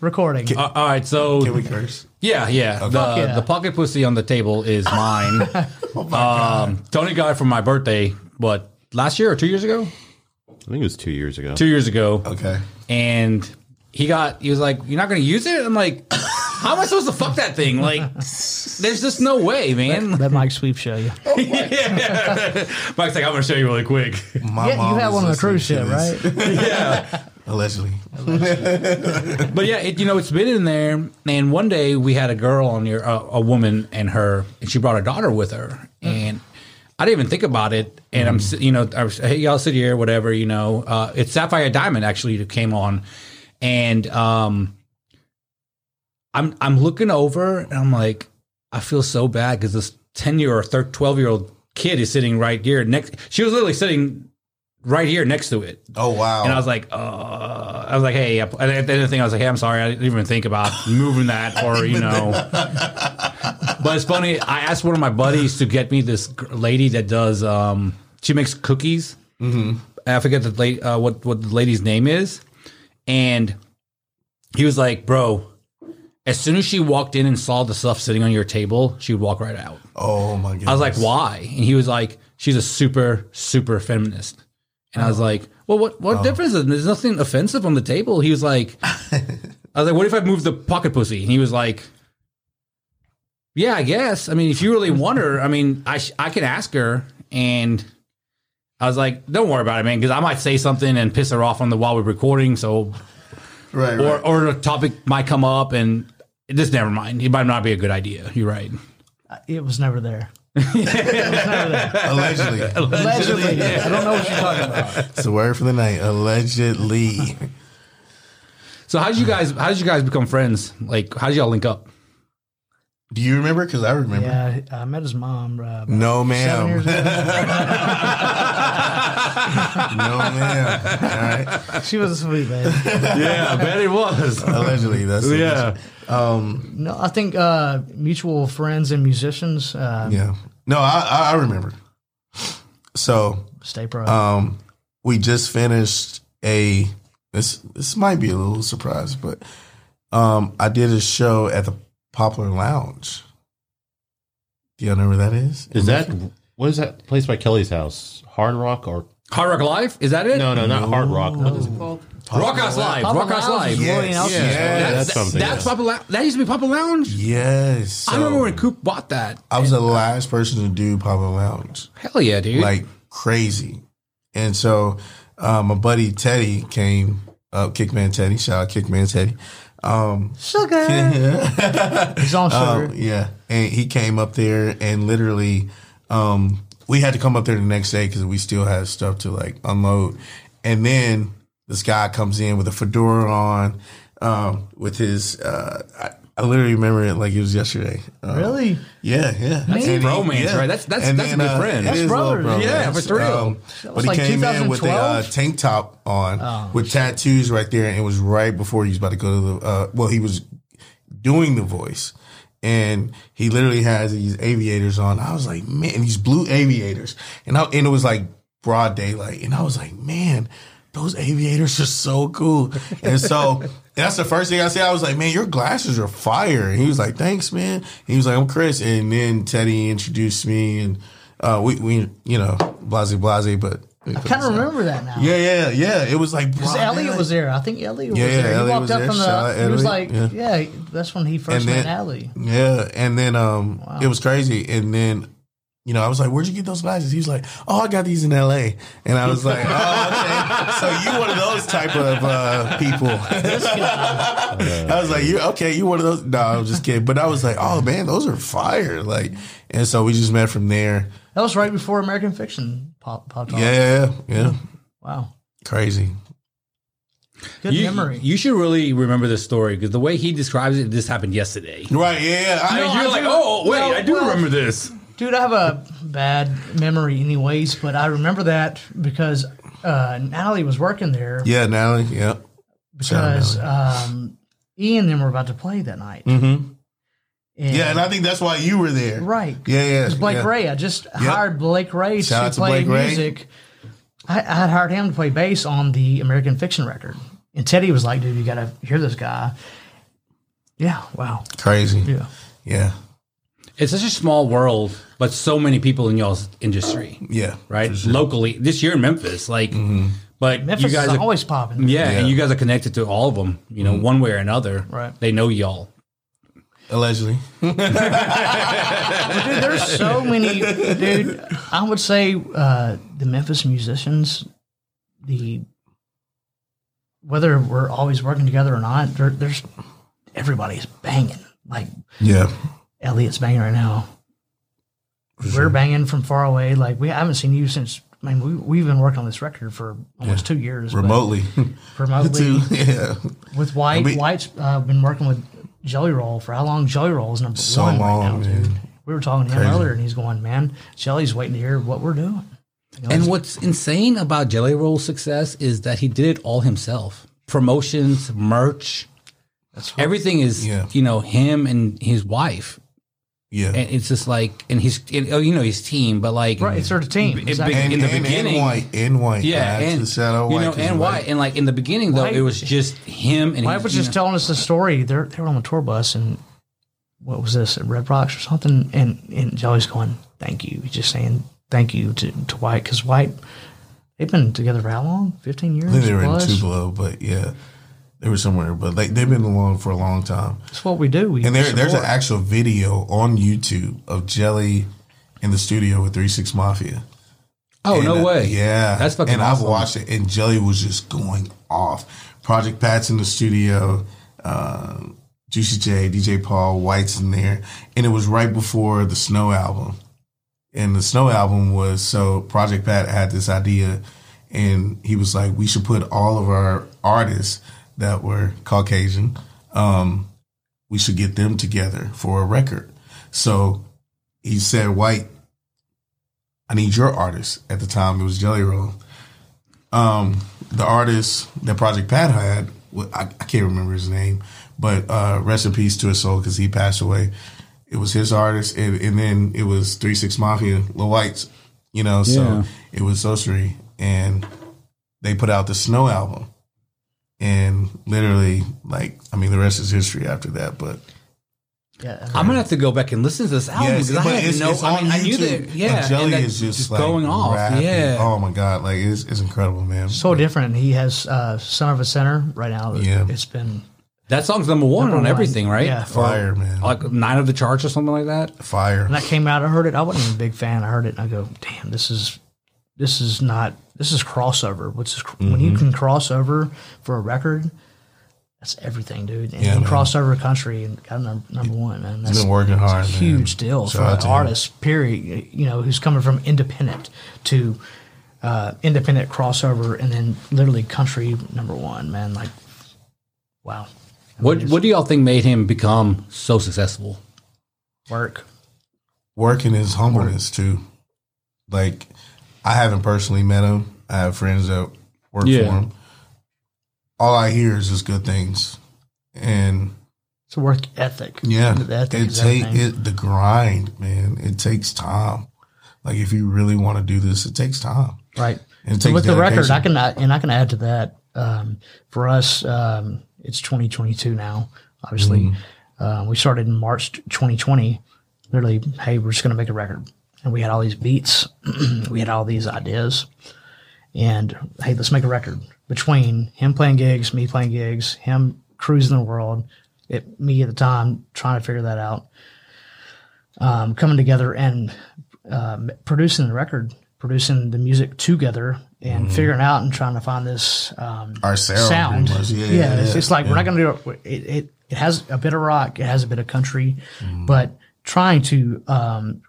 recording. Uh, all right, so Can we curse? yeah, yeah. The Fuck yeah. the pocket pussy on the table is mine. Oh um, Tony got it for my birthday, what last year or two years ago? I think it was two years ago. Two years ago, Okay. and he got he was like, "You're not going to use it." I'm like, "How am I supposed to fuck that thing?" Like, there's just no way, man. Let Mike Sweet show you. yeah. Mike's like, "I'm going to show you really quick." My Yeah, mom you had is one on the listening cruise to ship, this. right? yeah. Allegedly. But yeah, it, you know, it's been in there. And one day we had a girl on your, uh, a woman and her, and she brought a daughter with her. And I didn't even think about it. And I'm, you know, I was, hey, y'all sit here, whatever, you know. Uh, it's Sapphire Diamond actually that came on. And um, I'm, I'm looking over and I'm like, I feel so bad because this 10 year or 12 year old kid is sitting right here next. She was literally sitting right here next to it. Oh wow. And I was like, uh, I was like, hey, and at the end of the thing, I was like, hey, I'm sorry, I didn't even think about moving that or, you know. but it's funny, I asked one of my buddies to get me this lady that does, um, she makes cookies. Mm-hmm. I forget the late, uh, what, what the lady's name is. And he was like, bro, as soon as she walked in and saw the stuff sitting on your table, she would walk right out. oh my god. I was like, why? And he was like, she's a super, super feminist. And I was oh. like, well, what what oh. difference is There's nothing offensive on the table. He was like, I was like, what if I move the pocket pussy? And he was like, yeah, I guess. I mean, if you really want her, I mean, I sh- I can ask her. And I was like, don't worry about it, man, because I might say something and piss her off on the while we're recording. So, right, right. or or the topic might come up, and just never mind. It might not be a good idea. You're right. It was never there. it was. Allegedly. Allegedly. I don't know what you're talking about. It's the word for the night. Allegedly. So how did you guys how did you guys become friends? Like how did y'all link up? Do you remember? Because I remember. Yeah, I met his mom. Uh, about No, seven ma'am. years ago. no, ma'am. All right. She was a sweet baby. Yeah, I bet it was. Allegedly. That's yeah. Um. No, I think uh, mutual friends and musicians. Uh, Yeah. No, I I I remember. So Stay pro. um, we just finished a. This this might be a little surprise, but um, I did a show at the Poplar Lounge. Do y'all know where that is? Is that what is that place by Kelly's house? Hard Rock or Hard Rock Live? Is that it? no, no, not Hard Rock. What is it called? Rock House Live. Papa Rock House Live. Yes, yes. Yeah, that's something. That's yeah. Papa Lou- That used to be Poplar Lounge. Yes. I remember when Coop bought that. I was the last person to do Poplar Lounge. Hell yeah, dude. like crazy. And so uh, my buddy Teddy came, uh, Kickman Teddy, shout out Kickman Teddy. Um, Sugar. He's on sugar. um, yeah, and he came up there and literally, um, we had to come up there the next day because we still had stuff to like unload. And then this guy comes in with a fedora on, um, with his. Uh, I, I literally remember it like it was yesterday. Um, really? Yeah, yeah. That's And he- bromance, right? That's- that's- that's a good friend. it That's is a little brothers. Yeah, bromance. for real. Um, but he like came in with a uh, tank top on Oh, with tattoos right there, and it was right before he was about to go to the. Uh, well, he was doing the voice, and he literally has these aviators on. I was like, man, these blue aviators, and I, and it was like broad daylight, and I was like, man. Those aviators are so cool. And so that's the first thing I said. I was like, man, your glasses are fire. And he was like, thanks, man. He was like, I'm Chris. And then Teddy introduced me and uh, we, we, you know, blase, blase, but. I kind of remember that now. Yeah, yeah, yeah. It was like, Because Elliot was there. I think Elliot Yeah, was yeah, there. He walked up there. from the. He was like, Yeah. yeah. that's when he first And met then- Allie. Yeah, and then um, it was crazy. And then, you know, I was like, "Where'd you get those glasses?" He was like, "Oh, I got these in L.A." And I was like, "Oh, okay." so you one of those type of uh, people? I was like, "You okay? You one of those?" No, I was just kidding. But I was like, "Oh man, those are fire!" Like, and so we just met from there. That was right before American Fiction pop, popped off. Yeah, yeah, yeah. Wow. Crazy. Good you, memory. you should really remember this story because the way he describes it, this happened yesterday. Right? Yeah. yeah. I, No, you're I like, do- oh wait, well, I do well- remember this. Dude, I have a bad memory, anyways, but I remember that because uh, Natalie was working there yeah, Natalie. Yeah. Shout out because um, Ian and them were about to play that night. Mm-hmm. And, Yeah, and I think that's why you were there. right. Yeah, yeah. Because Blake yeah. Ray, I just hired Blake Ray Shout to to play Blake Ray. music. I, I had hired him to play bass on the American Fiction record. And Teddy was like, dude, you got to hear this guy. Yeah. Wow. Crazy. Yeah. Yeah. It's such a small world, but so many people in y'all's industry, Yeah. right? Locally, this year in Memphis, like, mm-hmm. but Memphis you guys is are, always popping. yeah, Yeah. and you guys are connected to all of them, you know, mm-hmm. one way or another. Right. They know y'all. Allegedly. Dude, there's so many, dude. I would say uh, the Memphis musicians, the whether we're always working together or not, there, there's everybody's banging. Like Yeah. Elliot's banging right now. We're banging from far away. Like we haven't seen you since. I mean, we, we've been working on this record for almost two years. Remotely. remotely Too. Yeah. with White. We- White's uh, been working with Jelly Roll for how long? Jelly Roll is number So one long, right now, dude. man. We were talking to him Crazy. earlier, and he's going, "Man, Jelly's waiting to hear what we're doing." You know, And what's insane about Jelly Roll's success is that he did it all himself. Promotions, merch, that's everything is, Yeah. you know, him and his wife. Yeah. And it's just like, and his, and, oh, you know, his team, but like, right. It's sort of team. It- Exactly. big- and, in the and, beginning- and white. And white. yeah, I have and to shout out you white and he's white, and like in the beginning though, White- it was just him and White his, was you just know- telling us the story. They're they were on the tour bus, and what was this? At Red Rocks or something? And and Jelly's going, "Thank you." He's just saying thank you to to White because White. They've been together for how long? Fifteen years. I think they were in plus? Tupelo, but yeah, they were somewhere. But like they've been along for a long time. That's what we do. We And there, there's an actual video on YouTube of Jelly in the studio with Three Six Mafia. Oh And, no uh, way! Yeah, that's fucking. And awesome. I've watched it, and Jelly was just going off. Project Pat's in the studio, um, Juicy J, DJ Paul, White's in there, and it was right before the Snow album. And the Snow album was so Project Pat had this idea, and he was like, "We should put all of our artists that were Caucasian, um, we should get them together for a record." So he said, "White." I need your artist. At the time, it was Jelly Roll. Um, the artist that Project Pat had, I, I can't remember his name, but uh, rest in peace to his soul because he passed away. It was his artist, and, and then it was Three Six Mafia, Lil Wyte's, you know. So Yeah. it was those three, and they put out the Snow album, and literally, like, I mean, the rest is history after that. But Yeah, I'm gonna have to go back and listen to this album Yes, because I but had it's- no. it's I on mean, I knew that. Yeah, and Jelly and that- is just, like, going off. rapping. Yeah. Oh my god, like it's, it's incredible, man. so different. He has uh, Son of a Sinner right now. Yeah. It's been That song's number one Number on one. everything, right? Yeah. For, Fire, man. Like nine of the charts or something like that. Fire. And that came out. I heard it. I wasn't even a big fan. I heard it and I go, "Damn, this is this is not this is crossover." Which is when Mm-hmm. you can cross over for a record, that's everything, dude. And Yeah, you cross over country and got number, number one, man. That's been working hard, a man. huge deal Shout for an to him. artist. Period. You know, who's coming from independent to uh, independent crossover, and then literally country number one, man. Like, wow, What What do y'all think made him become so successful? work. Working in his humbleness too. Like I haven't personally met him. I have friends that work Yeah. for him. All I hear is just good things. And It's a work ethic. yeah, The ethic it is take it the grind, man. It takes time. Like if you really want to do this, it takes time. Right. And it So takes with the record. I can add- and I can add to that. Um, for us, um, it's 2022 now. Obviously, Mm-hmm. uh, we started in March 2020. Literally, hey, we're just going to make a record, and we had all these beats, we had all these ideas, and hey, let's make a record. Between him playing gigs, me playing gigs, him cruising the world, it, me at the time trying to figure that out, um, coming together and um, producing the record, producing the music together, and figuring out and trying to find this um, Our sound, sound. Yeah, Yeah, yeah, it's yeah, just like we're not going to do it. It, it. it has a bit of rock, it has a bit of country, Mm-hmm. but trying to um,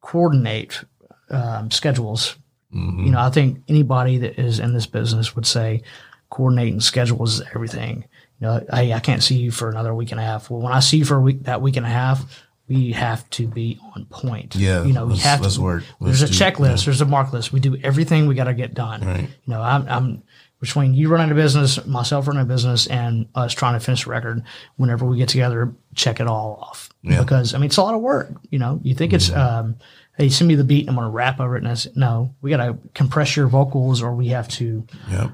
coordinate um, schedules. Mm-hmm. You know, I think anybody that is in this business would say coordinating schedules is everything. You know, hey, I can't see you for another week and a half. Well, when I see you for a week, that week and a half, we have to be on point. Yeah, you know, we have to. work. There's Let's a do- checklist. There's a mark list. We do everything we got to get done. Right. You know, I'm, I'm between you running a business, myself running a business, and us trying to finish a record. Whenever we get together, check it all off. Yeah. Because I mean, it's a lot of work. You know, you think it's um, hey, send me the beat, and I'm going to rap over it. And I said, no, we got to compress your vocals, or we have to Yep.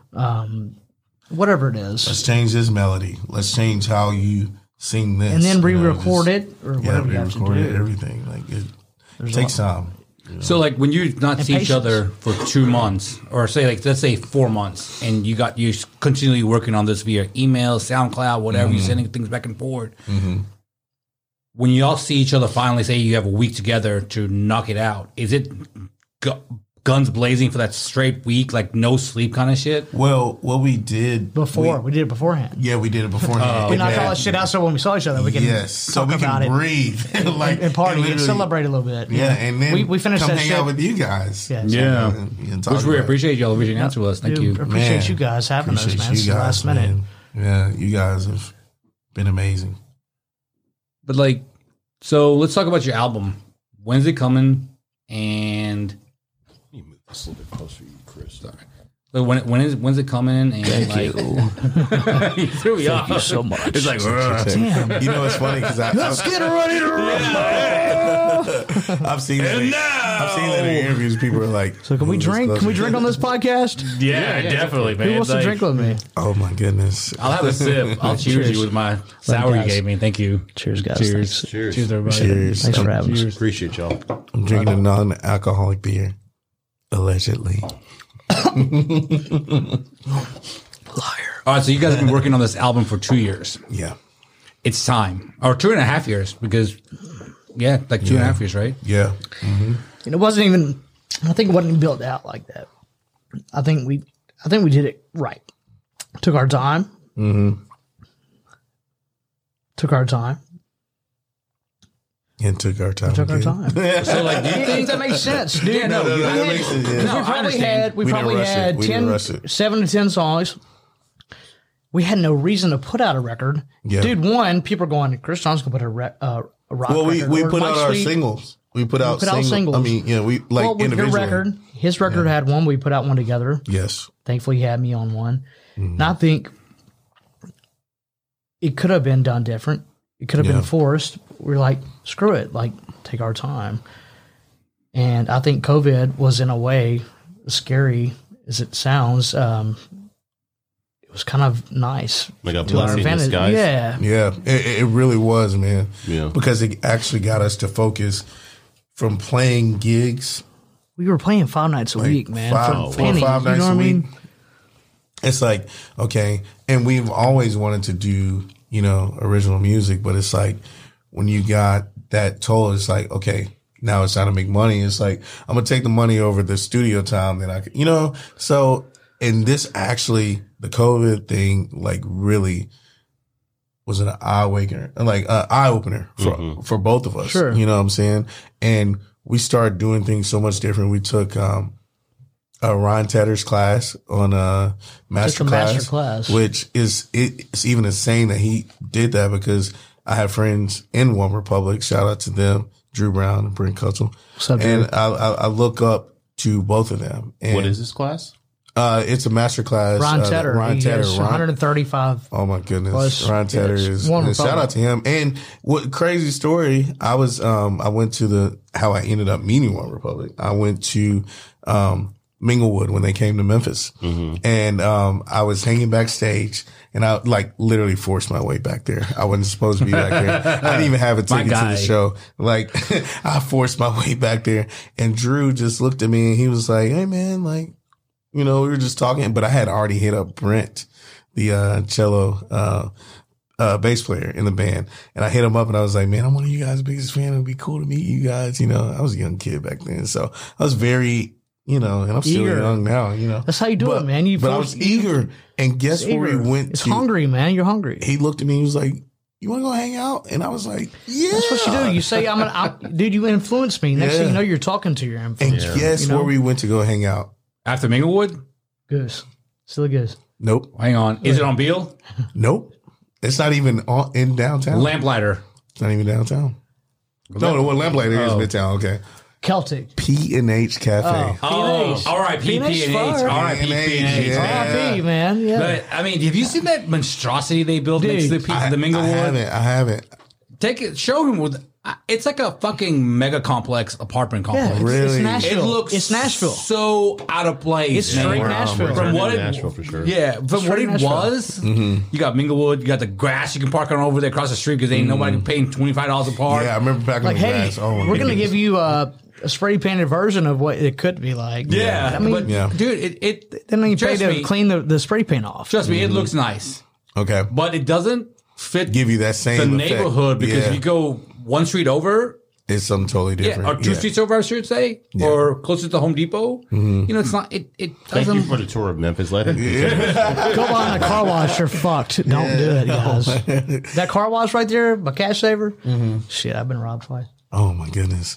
whatever it is. Let's change this melody. Let's change how you sing this, and then you know, re-record just- it or Yeah, whatever you have to re-record it, do. everything. Like it There's takes lot. time. So like when you not see each other for two months, or say like let's say four months, and you got you continually working on this via email, SoundCloud, whatever, you're mm-hmm. sending things back and forward. Mm-hmm. When you all see each other, finally say you have a week together to knock it out. Is it gu- guns blazing for that straight week, like no sleep kind of shit? Well, what we did Before we- we, did it beforehand. yeah, we did it beforehand. Oh, we knocked Yeah. all that shit out so when we saw each other, we can yes, so we about can it breathe like and party and literally- celebrate a little bit. Yeah, and then we, we finished come that hang shit. out with you guys. Yeah. Yeah. And- uh, and talk Which we about it. appreciate y'all reaching out to us. Thank Dude, you. appreciate Man, you guys having us, appreciate man. you It's the last minute. man. Yeah, you guys have been amazing. But like, so let's talk about your album. When's it coming? And You a little bit closer, you Chris. like, when when is when's it coming? And like, you threw me off. so much. It's like, Damn. You know, it's funny because I've, get ready to I've seen that. In, I've seen that in interviews. People are like, So can we drink? Can we drink on this podcast? yeah, definitely, man. Who wants to drink with me? Oh my goodness! I'll have a sip. I'll cheers you with my sour you gave me. Thank you. Cheers, guys. Cheers. Thanks. Cheers. Cheers, everybody. Cheers. Thanks for I'm, having us. Appreciate y'all. I'm drinking a non-alcoholic beer, allegedly. Liar. All right, so you guys have been working on this album for two years. Yeah, It's time, or two and a half years, because yeah, like two and a half years, right? yeah. And it wasn't even. I think it wasn't even built out like that. I think we. I think we did it right. Took our time. Mm-hmm. Took our time. And took our time. Took our time. So like, do you think think that makes sense, dude. Yeah, no, No, you- that had- makes sense, yeah. No, we probably had we, We probably had We didn't 10, rush it. seven to ten songs. We had no reason to put out a record, Yeah. dude. One, people are going. Chris John's gonna put a, re- uh, a rock. Well, we, record. we put Mike out our Sweet- singles. We put out, put out singles. I singles. mean, yeah, we like Well, with your record, his record had one. We put out one together. Yes. Thankfully, he had me on one. Mm-hmm. And I think it could have been done different. It could have Yeah. been forced. We're like, screw it, like take our time. And I think COVID was in a way scary as it sounds. Um, it was kind of nice Like a to our blessing in advantage. disguise. Yeah, Yeah, it, it really was, man. Yeah. Because it actually got us to focus from playing gigs we were playing five nights a like week, man. five, for four or pennies, five you know what a I week. mean? It's like okay, and we've always wanted to do you know original music, but it's like when you got that toll, it's like okay, now it's time to make money. It's like I'm gonna take the money over the studio time that I, could, you know. So and this actually the COVID thing like really was an eye awakener, like uh, eye opener for for both of us. Sure. you know what I'm saying, and we started doing things so much different. We took um uh, Ryan Tedder's class on uh, master a class, master class. which is it, it's even insane that he did that because I have friends in OneRepublic. Shout out to them, Drew Brown and Brent Kutzle. up, and I, I, I look up to both of them. And, What is this class? Uh, it's a master class. Ron uh, Tedder, Ron he Tedder. Ron- 135. Oh my goodness, Plus, Ron Tedder yes, is. One shout out to him. And what crazy story? I was um I went to the how I ended up meeting One Republic. I went to um Minglewood when they came to Memphis, and um I was hanging backstage. And I like literally forced my way back there. I wasn't supposed to be back there. I didn't even have a ticket to the show. Like I forced my way back there and Drew just looked at me and he was like, Hey man, like, you know, we were just talking, but I had already hit up Brent, the uh, cello uh, uh, bass player in the band, and I hit him up and I was like, "Man, I'm one of you guys' biggest fan. It'd be cool to meet you guys." You know, I was a young kid back then, so I was very, you know, and I'm still Eager. young now. You know, That's how you do but, it, man. You but I was eager, and guess where we went It's to? hungry, man. You're hungry. He looked at me. and He was like, "You want to go hang out?" And I was like, "Yeah." That's what you do. You say, "I'm an I, dude." You influence me. Next Yeah. thing you know, you're talking to your and influence. guess you know? where we went to go hang out? After Minglewood, Goose, still a goose. Nope, hang on. Is it on Beale? nope. It's not even on, in downtown. Lamplighter. It's not even downtown. No, the one Lamplighter is Oh. Midtown. Okay, Celtic. P and H Cafe. Oh, P&H. all right, P P&H P and H. fire. All right, P P and H. Yeah. R.I.P. Man. Yeah. But I mean, have you seen that monstrosity they built next to the, Dude, pizza, I, the I Minglewood? haven't. I haven't. Take it, show him with. It's like a fucking mega complex apartment Yeah, complex. it's, it's Really? Nashville. It looks it's Nashville. so out of place. It's straight Wow, Nashville. From what it, Nashville for sure. Yeah, from what it Nashville. was, Mm-hmm. you got Minglewood, you got the grass you can park on over there across the street because ain't nobody paying twenty five dollars a park. Yeah, I remember back like, in the hey, grass. Oh, we're going to give you a, a spray painted version of what it could be like. Yeah, I mean, but Yeah. dude, it it then you pay trust to me, clean the, the spray paint off. trust me, it Mm-hmm. looks nice, Okay. but it doesn't fit Give you that same the effect. neighborhood because Yeah. you go one street over, it's something totally yeah, different. or two Yeah. streets over, I should say, or closer to Home Depot. Mm-hmm. You know, it's not. It it Thank doesn't. you for the tour of Memphis. Let it. Go on a car wash, you're fucked. Don't do it, guys. that car wash right there, my cash saver. Mm-hmm. Shit, I've been robbed twice. Oh my goodness.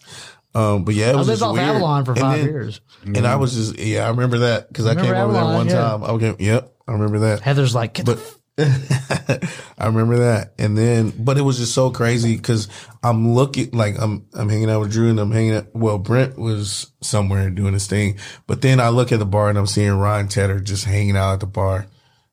Um, but yeah, it I was lived just off weird. Avalon for five then- years. and I was just yeah, I remember that because I came Remember over there one yeah. time. Okay, yep, I remember that. Heather's like, get the But I remember that, and then but it was just so crazy because I'm looking like I'm I'm hanging out with Drew and I'm hanging out. Well, Brent was somewhere doing his thing, but then I look at the bar and I'm seeing Ryan Tedder just hanging out at the bar.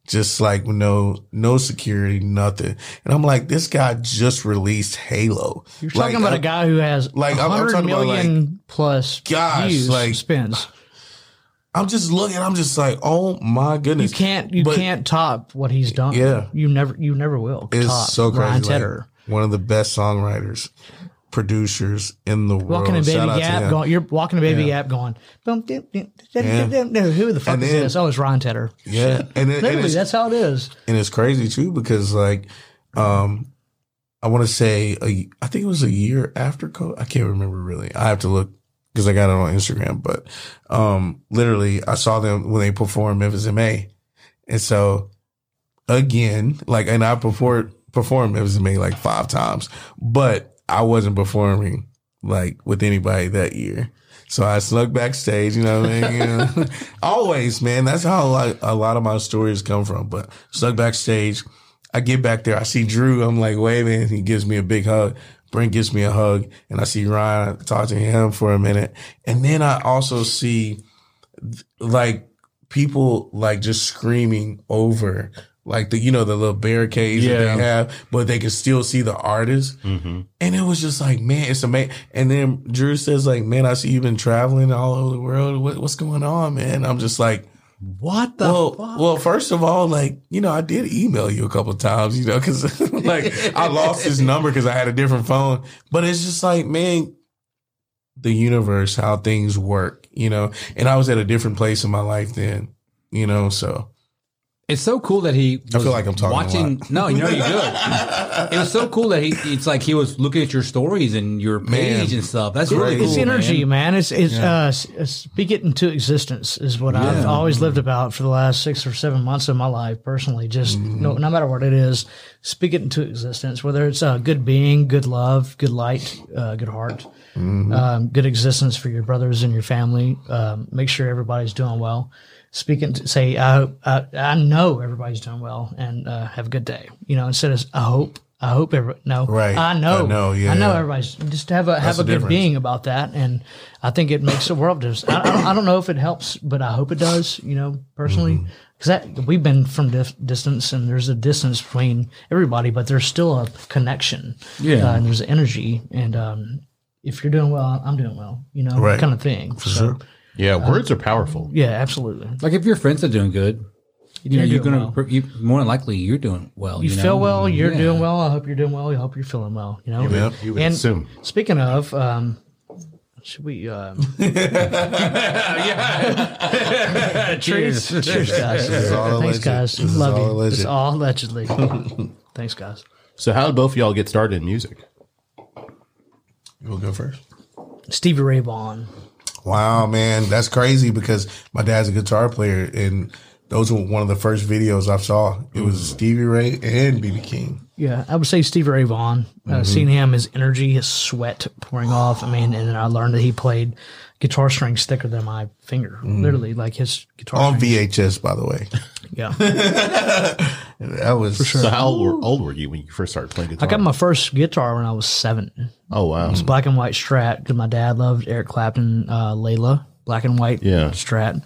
Just like no no security, nothing, and I'm like, this guy just released Halo. You're talking about a guy who has like, like I'm- I'm 100 about, million plus Gosh, views like- spins. I'm just looking. I'm just like, oh my goodness! You can't you But can't top what he's done. Yeah. you never you never will. It's top so crazy. Ryan like, one of the best songwriters, producers in the world. Walking a baby gap, going. You're walking a baby gap, going. Boom, dip, dip, dip, dip, dip. Who the fuck And is then- this? Oh, it's Ryan Tedder. Yeah, and, and, Literally, it's, that's how it is. and it's crazy too because like, um, I want to say a, I think it was a year after COVID. I can't remember really. I have to look because I got it on Instagram. But um, literally, I saw them when they performed Memphis May, and so again, like, and I performed performed Memphis May like five times, but I wasn't performing like with anybody that year. So I snuck backstage, you know what I mean? You know? Always, man. That's how like a lot of my stories come from. But snuck backstage. I get back there. I see Drew. I'm like waving. He gives me a big hug. Brent gives me a hug. And I see Ryan. I talk to him for a minute. And then I also see like people like just screaming over like the you know the little barricades that they have, but they can still see the artist. Mm-hmm. And it was just like, man, it's amazing. And then Drew says like, man, I see you've been traveling all over the world. What, what's going on, man? I'm just like, What the well, fuck? well, first of all, like, you know, I did email you a couple of times, you know, cause like I lost his number cause I had a different phone, but it's just like, man, the universe, how things work, you know, and I was at a different place in my life then, you know, so It's so cool that he. I feel like I'm talking a watching. lot. No, you know you're good. it was so cool that he. It's like he was looking at your stories and your page Man. and stuff. That's really It's cool. It's energy, man. man. It's it's uh, uh, speak it into existence is what I've Yeah. always lived about for the last six or seven months of my life personally. Just no, no matter what it is, speak it into existence. Whether it's a good being, good love, good light, uh, good heart, um, good existence for your brothers and your family. Um, make sure everybody's doing well. Speak it. To, say I, hope- I I know everybody's doing well and uh, have a good day. You know, instead of I hope. I hope every no. Right. I know. I know, yeah, I know yeah. everybody's just have a have a good difference. being about that, and I think it makes a world difference. I, I, don't, I don't know if it helps, but I hope it does. You know, personally, Mm-hmm. because that we've been from dif- distance, and there's a distance between everybody, but there's still a connection. Yeah. uh, and there's energy, and um, if you're doing well, I'm doing well. You know, Right. kind of thing. For so, Yeah, words are powerful. Yeah, absolutely. Like if your friends are doing good, you know You're you're doing gonna well. you, more than likely you're doing well. You know? feel well. You're Yeah. doing well. I hope you're doing well. I hope you're feeling well. You know. Yep. You would And assume. speaking of, um, should we? Um, Cheers. Cheers, guys. is all Thanks, alleged. guys. This is Love all you. alleged. It's all allegedly. Thanks, guys. So, how did both of y'all get started in music? you will go first. Stevie Ray Vaughan. Wow, man, that's crazy because my dad's a guitar player, and those were one of the first videos I saw. It was Stevie Ray and BB King. Yeah, I would say Stevie Ray Vaughan. Uh, seeing him, his energy, his sweat pouring off. I mean, and then I learned that he played guitar strings thicker than my finger. Literally, like his guitar On strings. VHS, by the way. Yeah. That was For sure. So, how old were, old were you when you first started playing guitar? I got my first guitar when I was seven. oh, wow. It's black and white Strat because my dad loved Eric Clapton, uh, Layla, black and white Yeah. Strat.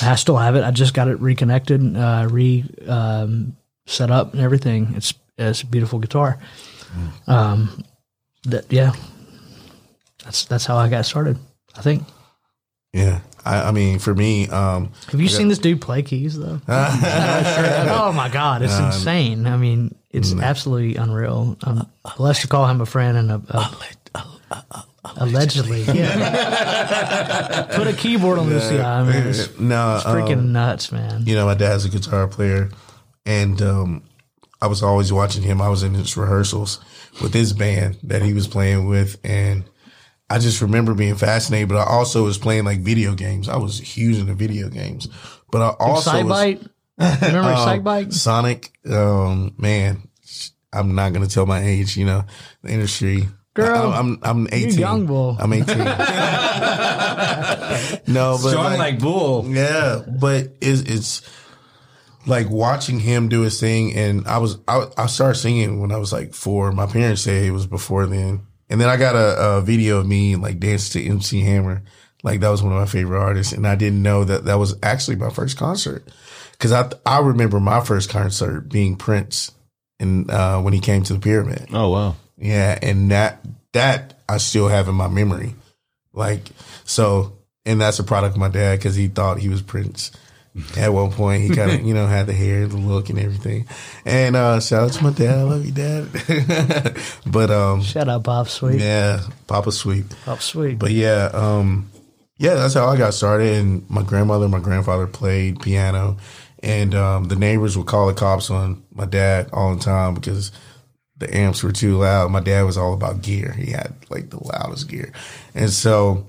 I still have it. I just got it reconnected, uh, re um, set up, and everything. It's it's a beautiful guitar. Um, that yeah, that's that's how I got started. I think. Yeah. I, I mean, for me, um, Have you seen this dude play keys though? oh my god, it's insane. I mean, it's absolutely unreal. I'm blessed to call him a friend and a, a allegedly, yeah. Put a keyboard on this guy, man. It's no, freaking um, nuts, man. you know, my dad's a guitar player, and um, I was always watching him. I was in his rehearsals with his band that he was playing with, and I just remember being fascinated. But I also was playing like video games. I was huge into video games, but I also was, Remember um, Excitebike? Sonic. Um, man, I'm not gonna tell my age. You know, the industry. Girl, I, am I'm 18. young bull. I'm 18. no, but Strong like, like bull. yeah, but it's it's like watching him do his thing, and I was I, I started singing when I was like four. My parents say it was before then, and then I got a, a video of me like dancing to MC Hammer. Like that was one of my favorite artists, and I didn't know that that was actually my first concert because I I remember my first concert being Prince, and uh, when he came to the Pyramid. Oh wow. Yeah, and that that I still have in my memory. Like so, and that's a product of my dad because he thought he was Prince. At one point, he kind of you know had the hair, the look, and everything. And uh shout out to my dad. I love you, dad. but um, Shut up, Bob Sweet. yeah, Papa Sweet. Bob Sweet. But yeah, um, yeah, that's how I got started. And my grandmother, and my grandfather played piano, and um, the neighbors would call the cops on my dad all the time because the amps were too loud. My dad was all about gear; he had like the loudest gear, and so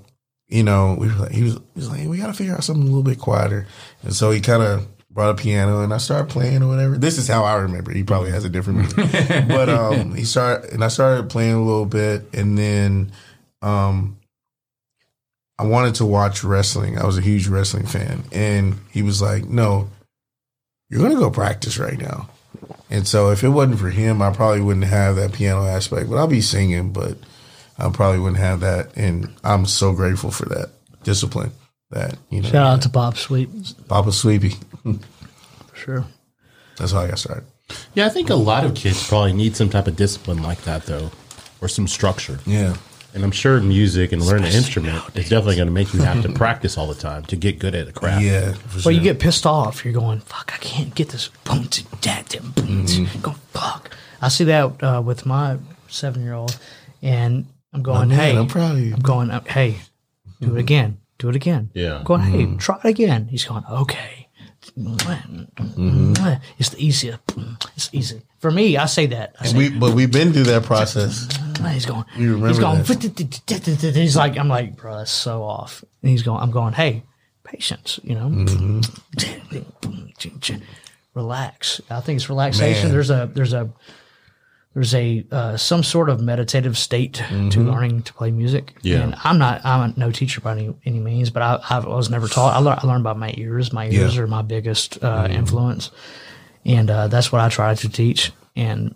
you know we were like, he was, he was like, we got to figure out something a little bit quieter, and so he kind of brought a piano and I started playing or whatever. This is how I remember. He probably has a different memory. but um he started and I started playing a little bit and then um I wanted to watch wrestling. I was a huge wrestling fan. And he was like, No, you're gonna go practice right now. And so if it wasn't for him, I probably wouldn't have that piano aspect. But I'll be singing, but I probably wouldn't have that. And I'm so grateful for that discipline. That you know, Shout out to Bob Sweet. Papa Sweepy. For sure. That's how I got started. Yeah, I think a lot of kids probably need some type of discipline like that though, or some structure. Yeah. And I'm sure music and learning an instrument is definitely going to make you have to practice all the time to get good at a craft. Yeah. For Well, you sure. get pissed off. You're going, fuck, I can't get this. Boom, t- da- da- boom, t- Mm-hmm. Go, fuck. I see that uh, with my seven year old, and I'm going, man, hey, I'm proud of you. I'm going, uh, hey, do it again. Do it again. Yeah. I'm going, hey, Mm-hmm. try it again. He's going, okay. Mm-hmm. It's the easier. It's easy. For me, I say that. I say, We, but we've been through that process. He's going. You remember he's going. He's like, I'm like, bro, that's so off. And he's going. I'm going. Hey, patience. You know, relax. I think it's relaxation. Man. There's a there's a there's a uh, some sort of meditative state to learning to play music. Yeah. And I'm not I'm no teacher by any any means, but I, I was never taught. I, lear, I learned by my ears. My ears Yeah. are my biggest uh, influence, and uh, that's what I try to teach. And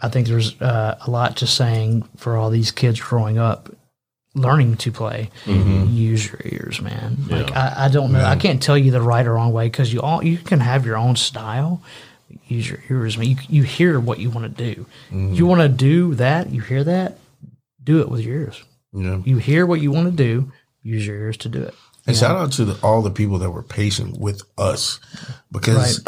I think there's uh, a lot to saying for all these kids growing up, learning to play. Use your ears, man. Like I, I don't know. I can't tell you the right or wrong way because you all you can have your own style. Use your ears, man. You, you hear what you want to do. You want to do that. You hear that. Do it with your ears. Yeah. You hear what you want to do. Use your ears to do it. And shout out to the, all the people that were patient with us because,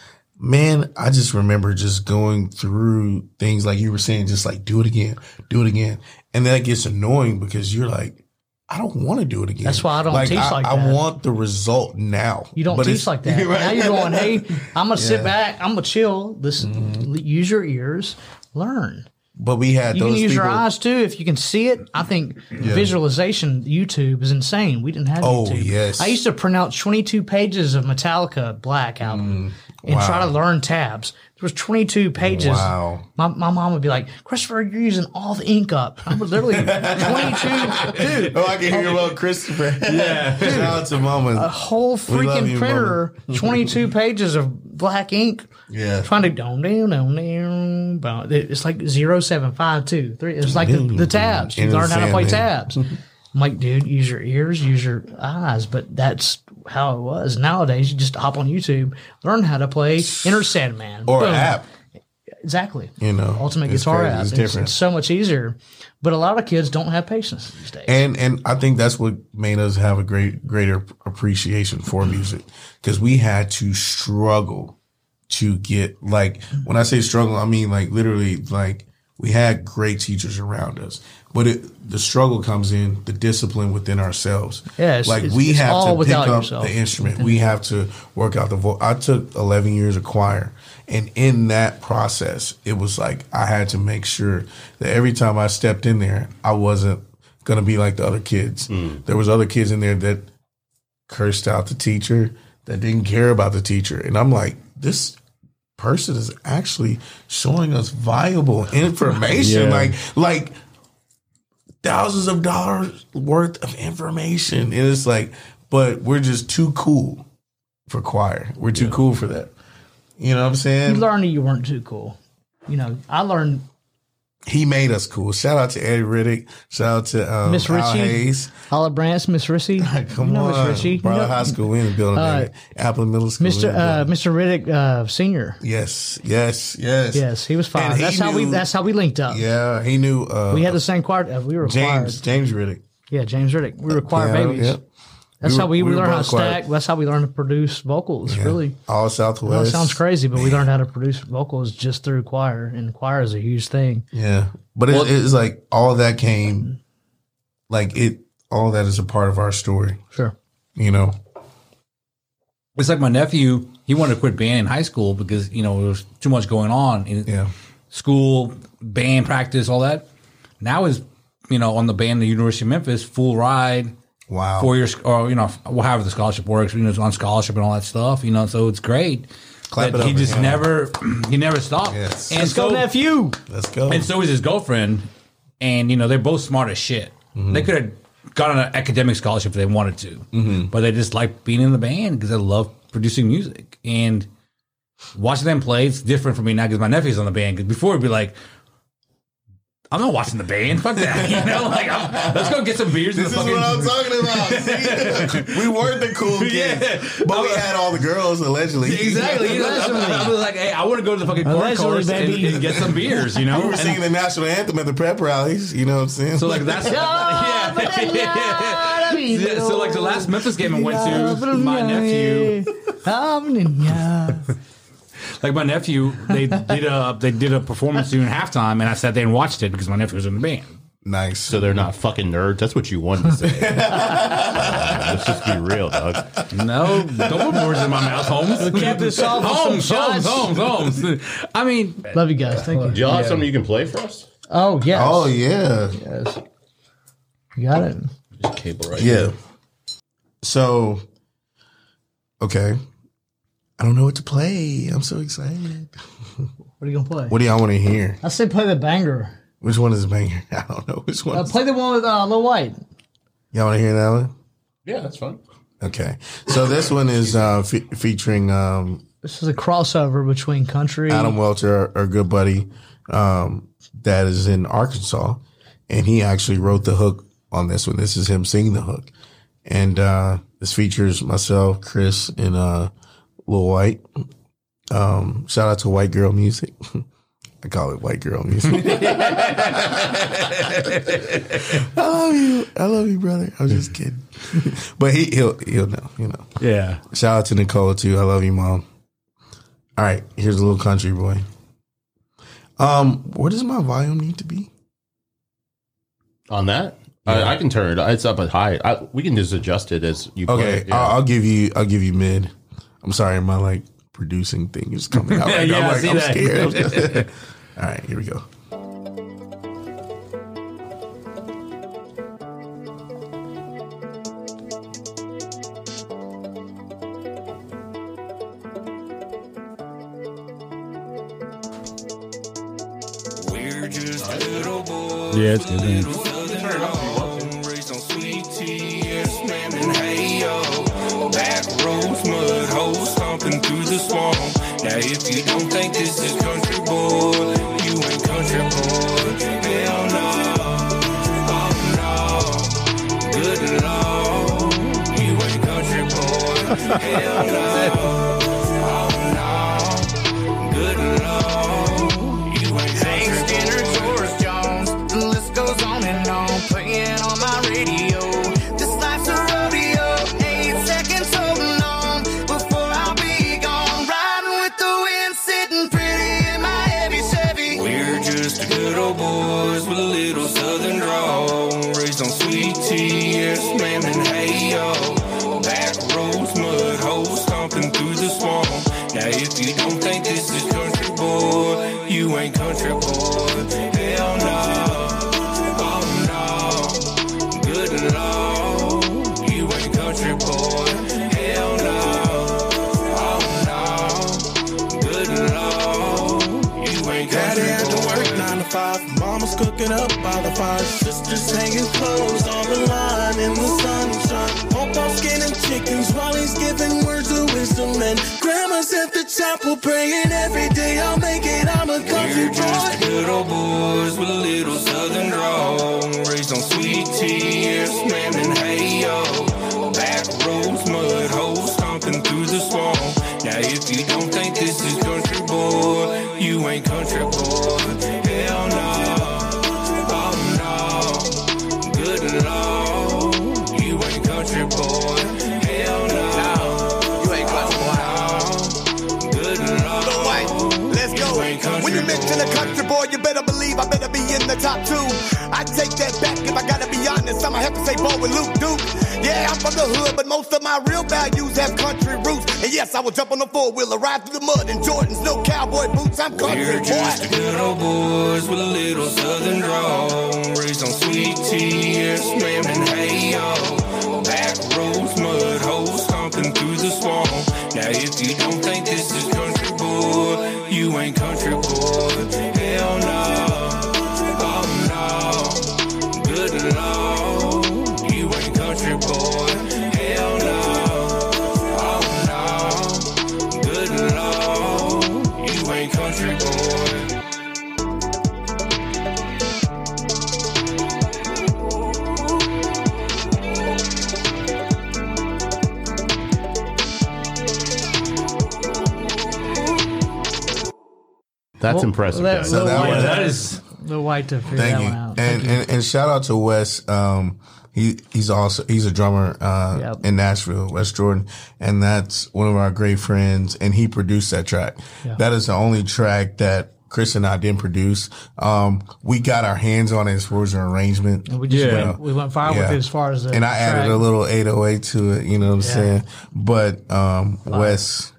man, I just remember just going through things like you were saying, just like do it again, do it again. And that gets annoying because you're like, I don't want to do it again. That's why I don't teach I, like I want the result now. You don't teach like that. Right. Now you're going, hey, I'm gonna sit back. I'm gonna chill. Listen, mm-hmm. use your ears. Learn. But we had You those can use people. your eyes too if you can see it. I think visualization YouTube is insane. We didn't have Oh, YouTube. yes. I used to print out 22 pages of Metallica Black album mm. and try to learn tabs. There was 22 pages. Wow. My, my mom would be like, Christopher, you're using all the ink up. I was literally 22, dude. Oh, I can hear about Christopher. Yeah. Shout out to Mama. A whole freaking you, printer, 22 pages of black ink. Yeah. Trying to down, down, down, down. It's like zero seven five two three. It's like the, the tabs. You learn how to play tabs. I'm like, dude, use your ears, use your eyes. But that's how it was. Nowadays, you just hop on YouTube, learn how to play Enter Sandman. Or Boom. app. exactly. You know, Ultimate Guitar crazy. app. It's it's so much easier, but a lot of kids don't have patience these days. and and I think that's what made us have a great greater appreciation for music because we had to struggle to get like when I say struggle, I mean like literally like we had great teachers around us, but it the struggle comes in the discipline within ourselves. Yeah, it's- like it's- we it's have all to pick up yourself. the instrument. We have to work out the voice. I took eleven years of choir, and in that process, it was like I had to make sure that every time I stepped in there, I wasn't gonna be like the other kids. Hmm. There was other kids in there that cursed out the teacher, that didn't care about the teacher, and I'm like, this person is actually showing us viable information, Yeah. like like thousands of dollars worth of information, and it's like, but we're just too cool for choir. We're too cool for that. You know what I'm saying you learned that you weren't too cool. You know, I learned He made us cool. Shout out to Eddie Riddick. Shout out to um, Miss Al Ritchie. Hayes. Olive Branch, Miss Rissy. Come you know on, Miss Ritchie. Brother you know, High School. We in the building. Uh. Apple Middle School. Mr. Uh. Mr. Riddick, uh, Senior. yes, yes, yes, Yes, he was fine. He That's how we. That's how we linked up. Yeah, he knew. Uh, We had the same choir. uh, We were James choir. James Riddick. Yeah, James Riddick. We were choir Piano, babies. yep. That's We how were- we, we we were learned how to both choir. stack. That's how we learned to produce vocals. Really, All I know Southwest. it sounds crazy, but we learned how to produce vocals just through choir, and choir is a huge thing. Yeah, but it, it's like all that came, like it. All that is a part of our story. Sure. You know. It's like my nephew. He wanted to quit band in high school because you know there was too much going on in Yeah. school, band practice, all that. Now is you know on the band the University of Memphis, full ride, Wow. four years or you know however the scholarship works. You know, it's on scholarship and all that stuff. You know, so it's great. Clap But it he up for just him. never he never stopped. Yes. And Let's so, go, nephew. Let's go. and so is his girlfriend, and you know they're both smart as shit. Mm-hmm. They could have gotten an academic scholarship if they wanted to, Mm-hmm. but they just like being in the band because they love producing music and watching them play. It's different for me now because my nephew's on the band. Because before it'd be like. I'm not watching the band. Fuck that. You know, like I'm, let's go get some beers. this in is the what I'm talking about. See? we weren't the cool kids, Yeah. but we had all the girls allegedly. Exactly. You know, I, I was like, hey, I want to go to the fucking corn Allegedly, course and, and get some beers. You know, We were And- singing the national anthem at the prep rallies. You know what I'm saying? So like that's yeah. Yeah, so like the last Memphis game I went to, my nephew, like my nephew, they did a they did a performance during halftime, and I sat there and watched it because my nephew was in the band. nice. So they're not fucking nerds. That's what you wanted to say. Uh, let's just be real, dog. No, don't put words in my mouth, Holmes. We this off with some Holmes, Holmes, shots. Holmes, Holmes. I mean, Love you guys. Thank you. Do you. y'all have something you can play for us? Oh yes. oh yeah, yes. You got it. Just cable right yeah. So, okay, I don't know what to play. I'm so excited. What are you gonna play? What do y'all want to hear? I say play the banger. Which one is the banger? I don't know which one. Uh, play the one with uh, Lil Wyte. y'all want to hear that one? Yeah, that's fun. Okay, so this one is uh, fe- featuring um, This is a crossover between country. Adam Welcher, our, our good buddy, um, that is in Arkansas, and he actually wrote the hook on this one. This is him singing the hook, and uh, this features myself, Chris, and uh, Lil Wyte. Um, shout out to White Girl Music. I call it White Girl Music. I love you. I love you, brother. I was just kidding. but he, he'll he'll know, you know. yeah. Shout out to Nicole too. I love you, mom. All right, here's a little country boy. Um, where does my volume need to be? On that, I, I can turn it. It's up at high. I, we can just adjust it as you play. Okay, I'll, I'll give you. I'll give you mid. I'm sorry, my like producing thing is coming out. Right. Yeah, I I'm like, see I'm that. scared. All right, here we go. We're just little boys. Yeah, it's good. Man. otra up by the fire. Sisters hanging clothes on the line in the sunshine. Papa skinning chickens while he's giving words of wisdom. And grandma's at the chapel praying every day. I'll make it. I'm a country We're just boy. good old boys with a little southern drawl. Raised on sweet tea, yes ma'am, hey yo. Back roads, mud holes, stomping through the swamp. Now if you don't think this is country boy, you ain't country boy. Ain't country When you mention a boy. country boy, you better believe I better be in the top two. I take that back if I gotta be honest. I'ma have to say Bo and Luke Duke. Yeah, I'm from the hood, but most of my real values have country roots. And yes, I will jump on the four wheeler, ride through the mud in Jordans, no cowboy boots. I'm country We're just boy. good old boys with a little southern drawl. Raised on sweet tea, and hey yo. Back roads, mud holes, stomping through the swamp. Now if you don't think this is country you ain't country boy. Hell no, oh no, good lord, you ain't country That's Well, impressive, that- guys. Lil that Wyte- was- that is the Wyte to figure Thank that you. one out. And, Thank you. and and shout out to Wes. Um, he he's also he's a drummer uh, Yep. in Nashville, Wes Jordan, and that's one of our great friends. And he produced that track. That is the only track that Chris and I didn't produce. Um, we got our hands on it as far as an arrangement. And we just Yeah. went, we went far with Yeah. it as far as the and I added track. a little 808 to it. You know what I'm Yeah. saying? But um, Wes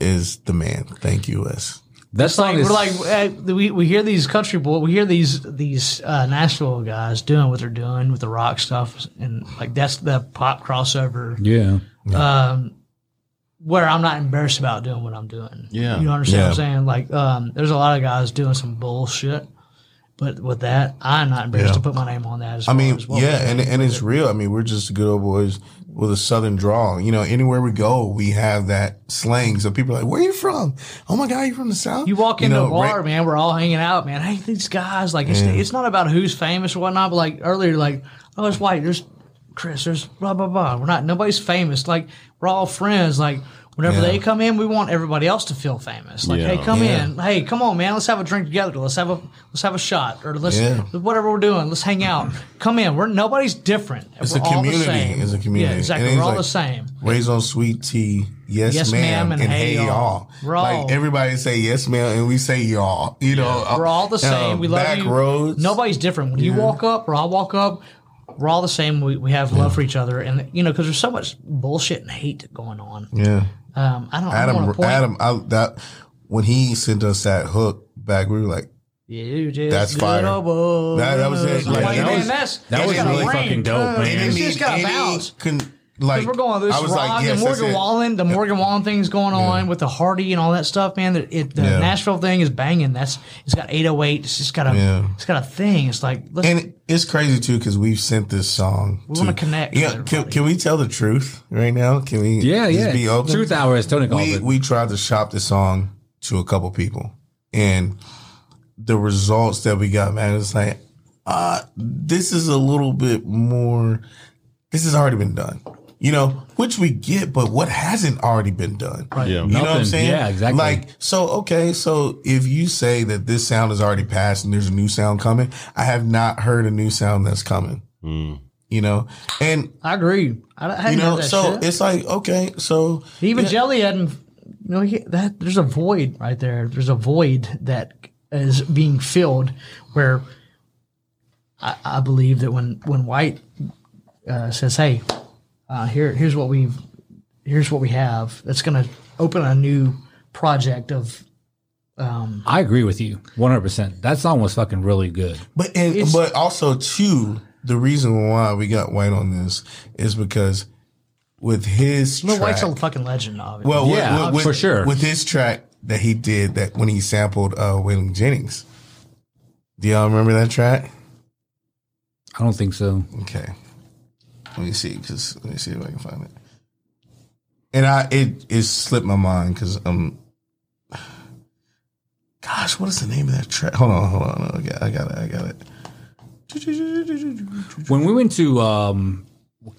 is the man. Thank you, Wes. that song like is we're like uh, we we hear these country boy we hear these these uh, Nashville guys doing what they're doing with the rock stuff and like that's the pop crossover yeah. Um, where I'm not embarrassed about doing what I'm doing. Yeah. you understand what I'm saying? Like um, there's a lot of guys doing some bullshit, but with that I'm not embarrassed Yeah. to put my name on that. As I far mean, as what yeah, and and it's real. I mean, we're just good old boys with a southern drawl. You know, anywhere we go, we have that slang. So people are like, "Where you from?" Oh my god, you from the south? You walk into know, a bar, right- man. We're all hanging out, man. Hey, these guys, like, it's, it's not about who's famous or whatnot. But like earlier, like, oh, it's Wyte. There's Chris. There's blah blah blah. We're not. Nobody's famous. Like, we're all friends. Like, whenever Yeah. they come in, we want everybody else to feel famous. Like, Yeah. hey, come Yeah. in. Hey, come on, man. Let's have a drink together. Let's have a let's have a shot or let's Yeah. whatever we're doing. Let's hang out. Come in. We're nobody's different. It's we're a all the community. same. It's a community. Yeah, exactly. And We're all like- the same. Raised on sweet tea, yes, Yes, ma'am, ma'am, and, and hey, hey, y'all. y'all. We're all- like everybody say yes, ma'am, and we say y'all. You know, We're all the same. um, we love back you. roads. Nobody's different. When you walk up or I walk up, we're all the same. We, we have love for each other, and you know, because there's so much bullshit and hate going on. Yeah, Um, I don't. I don't Adam. want to point. Adam. I, that when he sent us that hook back, we were like, You just That's fire. That- that was it. Yeah, like, that was- that's that was gotta really ring. fucking dope, man. It's any- just got to any bounce. con- like Because we're going this I was rock like, yes, and Morgan. Wallen, the Morgan Wallen thing's going on with the Hardy and all that stuff, man. The, it, the Yeah. Nashville thing is banging. That's it's got 808. It's just got a Yeah. it's got a thing. It's like let's, And it's crazy too because we've sent this song. We wanna connect Yeah, can, can we tell the truth right now? Can we? Yeah, just yeah. Be open. Truth hour, is Tony calls We it. we tried to shop this song to a couple people, and the results that we got, man, it's like, uh, this is a little bit more. This has already been done. You know, which we get, but what hasn't already been done? Right. Yeah. You know what I'm saying? Yeah, exactly. Like, so, okay, so if you say that this sound is already passed and there's a new sound coming, I have not heard a new sound that's coming. You know, and I agree. I, I hadn't you know, heard that so shit. it's like, okay, so Even yeah, Jelly hadn't. You know, he, that there's a void right there. There's a void that is being filled where I, I believe that when when Wyte uh, says, "Hey, uh, here here's what we've here's what we have," that's going to open a new project of I agree with you 100%. That song was fucking really good. but and but also too, the reason why we got Wyte on this is because with his Lil track, Wyte's a fucking legend. Obviously. well, Yeah, with, with- for sure. with his track that he did that when he sampled uh, Waylon Jennings, Do y'all remember that track? I don't think so. Okay. Let me see, cause let me see if I can find it. And I it it slipped my mind because um, gosh, what is the name of that track? Hold on, hold on, I got, I got it, I got it. When we went to um,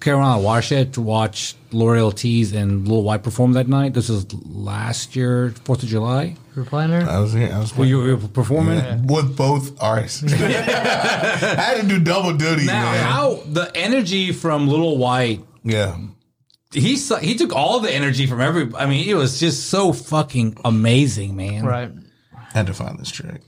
Carolina Watershed to watch L'Oreal Tees and Lil Wyte perform that night, this is last year, Fourth of July. You were playing there? I was here, I was Were you, you were performing? with both artists. I had to do double duty, Now, man. how the energy from Little Wyte yeah, he he took all the energy from every. I mean, it was just so fucking amazing, man. Right. had to find this trick.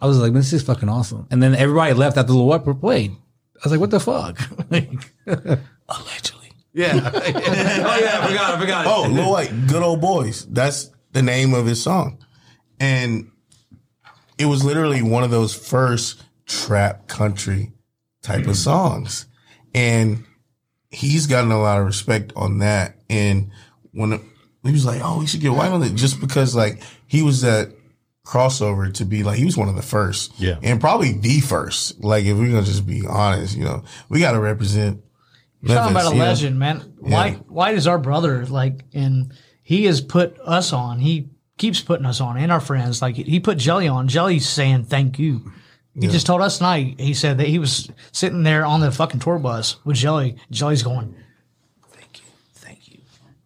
I was like, this is fucking awesome. And then everybody left after the Wyte played. I was like, what the fuck? Allegedly. yeah. oh yeah, I forgot. I forgot. Oh, Lil Wyte, Good Old Boys. That's the name of his song. And it was literally one of those first trap country type of songs. And he's gotten a lot of respect on that. And when he was like, oh, we should get Wyte on it just because like he was that crossover to be like, he was one of the first. Yeah. And probably the first. Like if we're going to just be honest, you know, we got to represent. You're talking about a know? legend, man. Wyte Wyte is our brother, like, and he has put us on. He keeps putting us on, and our friends. Like, he put Jelly on. Jelly's saying thank you. He just told us tonight. He said that he was sitting there on the fucking tour bus with Jelly. Jelly's going, "Thank you, thank you."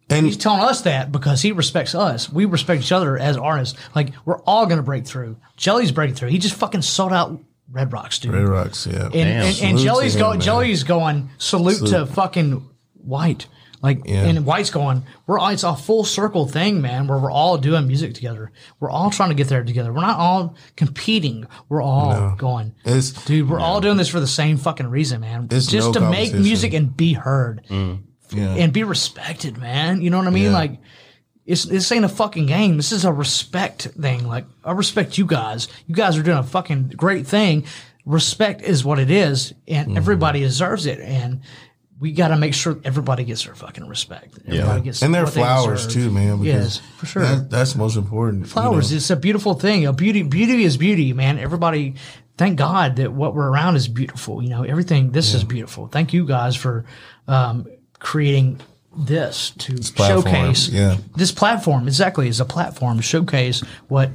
And He's telling us that because he respects us. We respect each other as artists. Like, we're all gonna break through. Jelly's breaking through. He just fucking sold out Red Rocks, dude. Red Rocks, yeah. And, and, and Salute to Jelly's him, going. man. Jelly's going. Salute, to fucking Wyte. Like, Yeah. and Wyte's going. We're all. It's a full circle thing, man. Where we're all doing music together. We're all trying to get there together. We're not all competing. We're all going. It's Dude, we're all doing this for the same fucking reason, man. It's Just no to make competition. music and be heard mm. yeah. and be respected, man. You know what I mean? Yeah. Like, it's this ain't a fucking game. This is a respect thing. Like, I respect you guys. You guys are doing a fucking great thing. Respect is what it is, and Mm-hmm. everybody deserves it. And we got to make sure everybody gets their fucking respect. Everybody gets and their flowers too, man. Because Yes, for sure. That, that's most important. you flowers. know. It's a beautiful thing. A beauty, beauty is beauty, man. Everybody, thank God that what we're around is beautiful. You know, everything. This is beautiful. Thank you guys for um, creating this to platform, showcase. yeah. this platform exactly is a platform to showcase what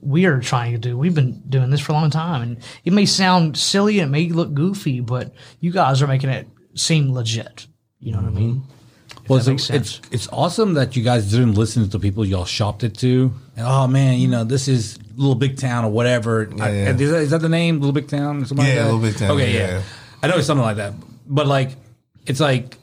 we are trying to do. We've been doing this for a long time, and it may sound silly and it may look goofy, but you guys are making it seem legit. You know what I mm-hmm. mean? If Well, it's, it's it's awesome that you guys didn't listen to the people y'all shopped it to. And, oh man, you know this is Little Big Town or whatever. I- yeah. is, that, is that the name, Little Big Town? Or something like Yeah, that? Little Big Town, Okay, yeah, yeah. yeah. I know it's something like that. But like, it's like,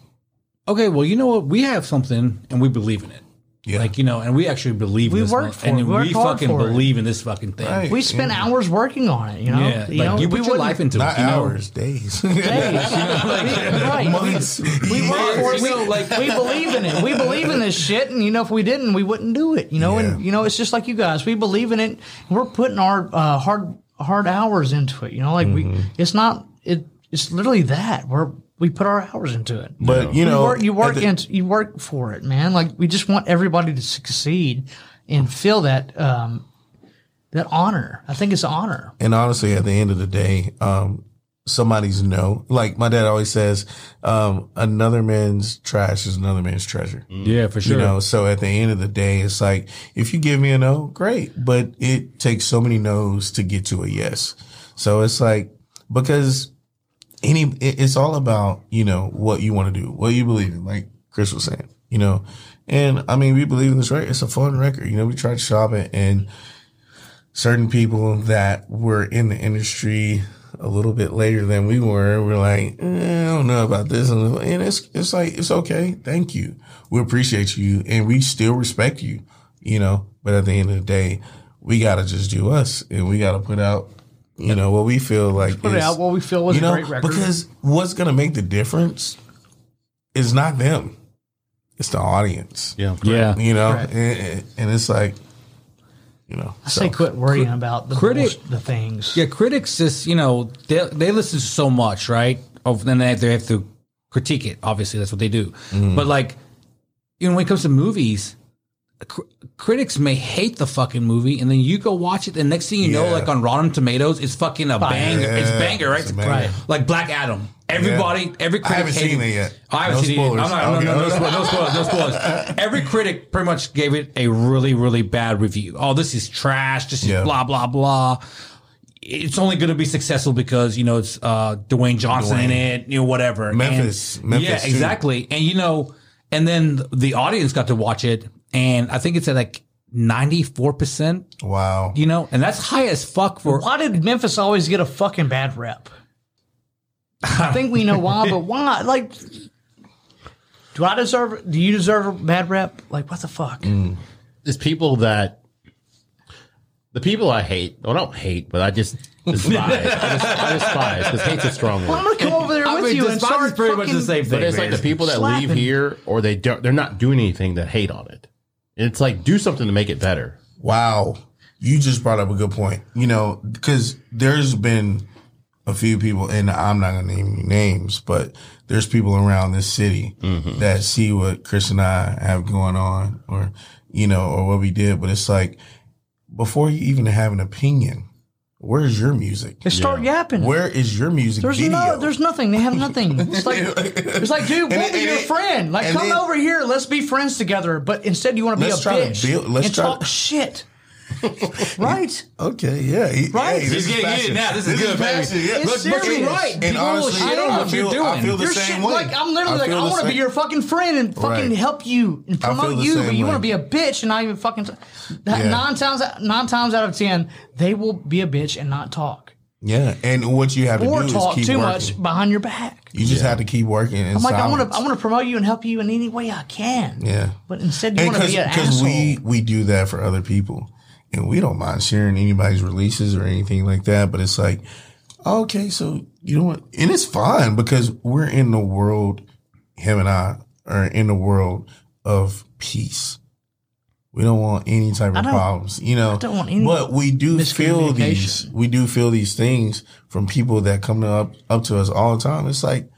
okay, well, you know what? We have something and we believe in it. Yeah. Like you know, and we actually believe We in this, worked one, for and it. We we worked hard fucking for it. believe in this fucking thing. Right. we spent hours working on it. You know, Yeah, you like know, you we put your wouldn't- life into Not it. You know? hours, days. days. right. Months. We, we work for it. We, like, we believe in it. We believe in this shit, and you know, if we didn't, we wouldn't do it. You know, and you know, it's just like you guys. We believe in it. We're putting our uh, hard hard hours into it. You know, like we. It's not. It. It's literally that. We're we put our hours into it. But you You know, work, you work the- into, you work for it, man. Like we just want everybody to succeed and feel that um, that honor. I think it's honor. And honestly, at the end of the day, um, somebody's no. Like my dad always says, um, another man's trash is another man's treasure. Yeah, for sure. You know, so at the end of the day, it's like if you give me a no, great, but it takes so many no's to get to a yes. So it's like because any, it- it's all about you know what you want to do, what you believe in. Like Chris was saying, you know, and I mean we believe in this record. It's a fun record. You know, we tried to shop it and certain people that were in the industry a little bit later than we were were like, eh, I don't know about this. And it's, it's like, it's okay. Thank you. We appreciate you and we still respect you, you know, but at the end of the day, we got to just do us and we got to put out, you know, what we feel like Put it is- out what we feel was you a great record. because what's going to make the difference is not them. It's the audience. Yeah. yeah. You know, Correct. and, and it's like, you know, I say quit worrying about the critic- bullsh- the things. Yeah, critics just you know they they listen to so much, right? Of then they have, they have to critique it. Obviously, that's what they do. Mm-hmm. But like, you know, when it comes to movies, cr- critics may hate the fucking movie, and then you go watch it, and next thing you know, Yeah. like on Rotten Tomatoes, it's fucking a banger. It's Yeah, banger, right? it's a banger. Right. Like Black Adam. Everybody, every critic haven't hated seen it yet. I haven't No seen spoilers. it. I'm not, I'm not- Okay. no, no, spoilers, no spoilers. No spoilers. Every critic pretty much gave it a really, really bad review. Oh, this is trash. This is Yeah. blah blah blah. It's only going to be successful because you know it's uh, Dwayne Johnson in Dwayne. it, you know, whatever. Memphis. And- Memphis, yeah, too. exactly. And you know, and then the audience got to watch it, and I think it's at like ninety four percent. Wow. You know, and that's high as fuck for. Why did Memphis always get a fucking bad rep? I think we know why, but why? Like, do I deserve? Do you deserve a bad rep? Like, what the fuck? Mm. It's people that the people I hate. Well, I don't hate, but I just despise. I, just, I despise because hate's a strong Well, I'm gonna come over there I with mean, you and start pretty much fucking, the same thing. But it's like the people that leave here or they don't. They're not doing anything that hate on it. It's like do something to make it better. Wow. You just brought up a good point. You know, because there's been a few people, and I'm not going to name names, but there's people around this city mm-hmm. that see what Chris and I have going on or, you know, or what we did. But it's like, before you even have an opinion, where's your music? They start yapping. Where is your music There's video? no, there's nothing. They have nothing. It's like, it's like, dude, we'll it- be and your it- friend. Like, come then- over here. Let's be friends together. But instead, you want to be a Let's try to bitch build- let's and try talk to- shit. right? Okay, yeah, he- Right. hey, He's this is getting passion. heated now. This is good, baby. passion, Yeah. It's But, but you're right. And People will honestly, shit on what feel- you're I feel the You're same shit, way. like I'm literally I like I want to be your fucking friend and fucking Right. help you and promote you, but you want to be a bitch and not even fucking. Yeah. Nine times nine times out of ten, they will be a bitch and not talk Yeah, and what you have to or do talk is too working. much behind your back. You just have to keep working. In I'm like I want to. I want to promote you and help you in any way I can. Yeah, But instead, you want to be an asshole. because we we do that for other people, and we don't mind sharing anybody's releases or anything like that. But it's like, okay, so you know what? And it's fine because we're in the world. Him and I are in the world of peace. We don't want any type of problems, you know. don't want any but we do feel these. We do feel these things from people that come to up up to us all the time. It's like,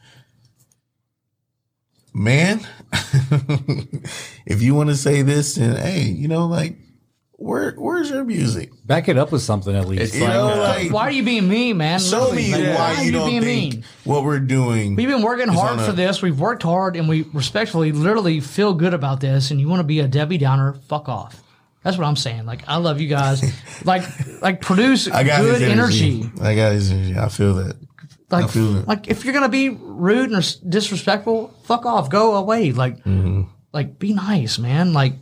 man, if you want to say this, then hey, you know, like, where where's your music? Back it up with something at least. You know, like, why are you being mean, man? show me Literally, like, why are you don't being think mean? what we're doing. We've been working hard for a- this. We've worked hard and we respectfully, literally feel good about this. And you want to be a Debbie Downer? Fuck off. That's what I'm saying. Like I love you guys. like like produce I got good energy. energy. I got his energy. I feel that. I Like feel it. like if you're gonna be rude and disrespectful, fuck off. Go away. Like Mm-hmm. like be nice, man. Like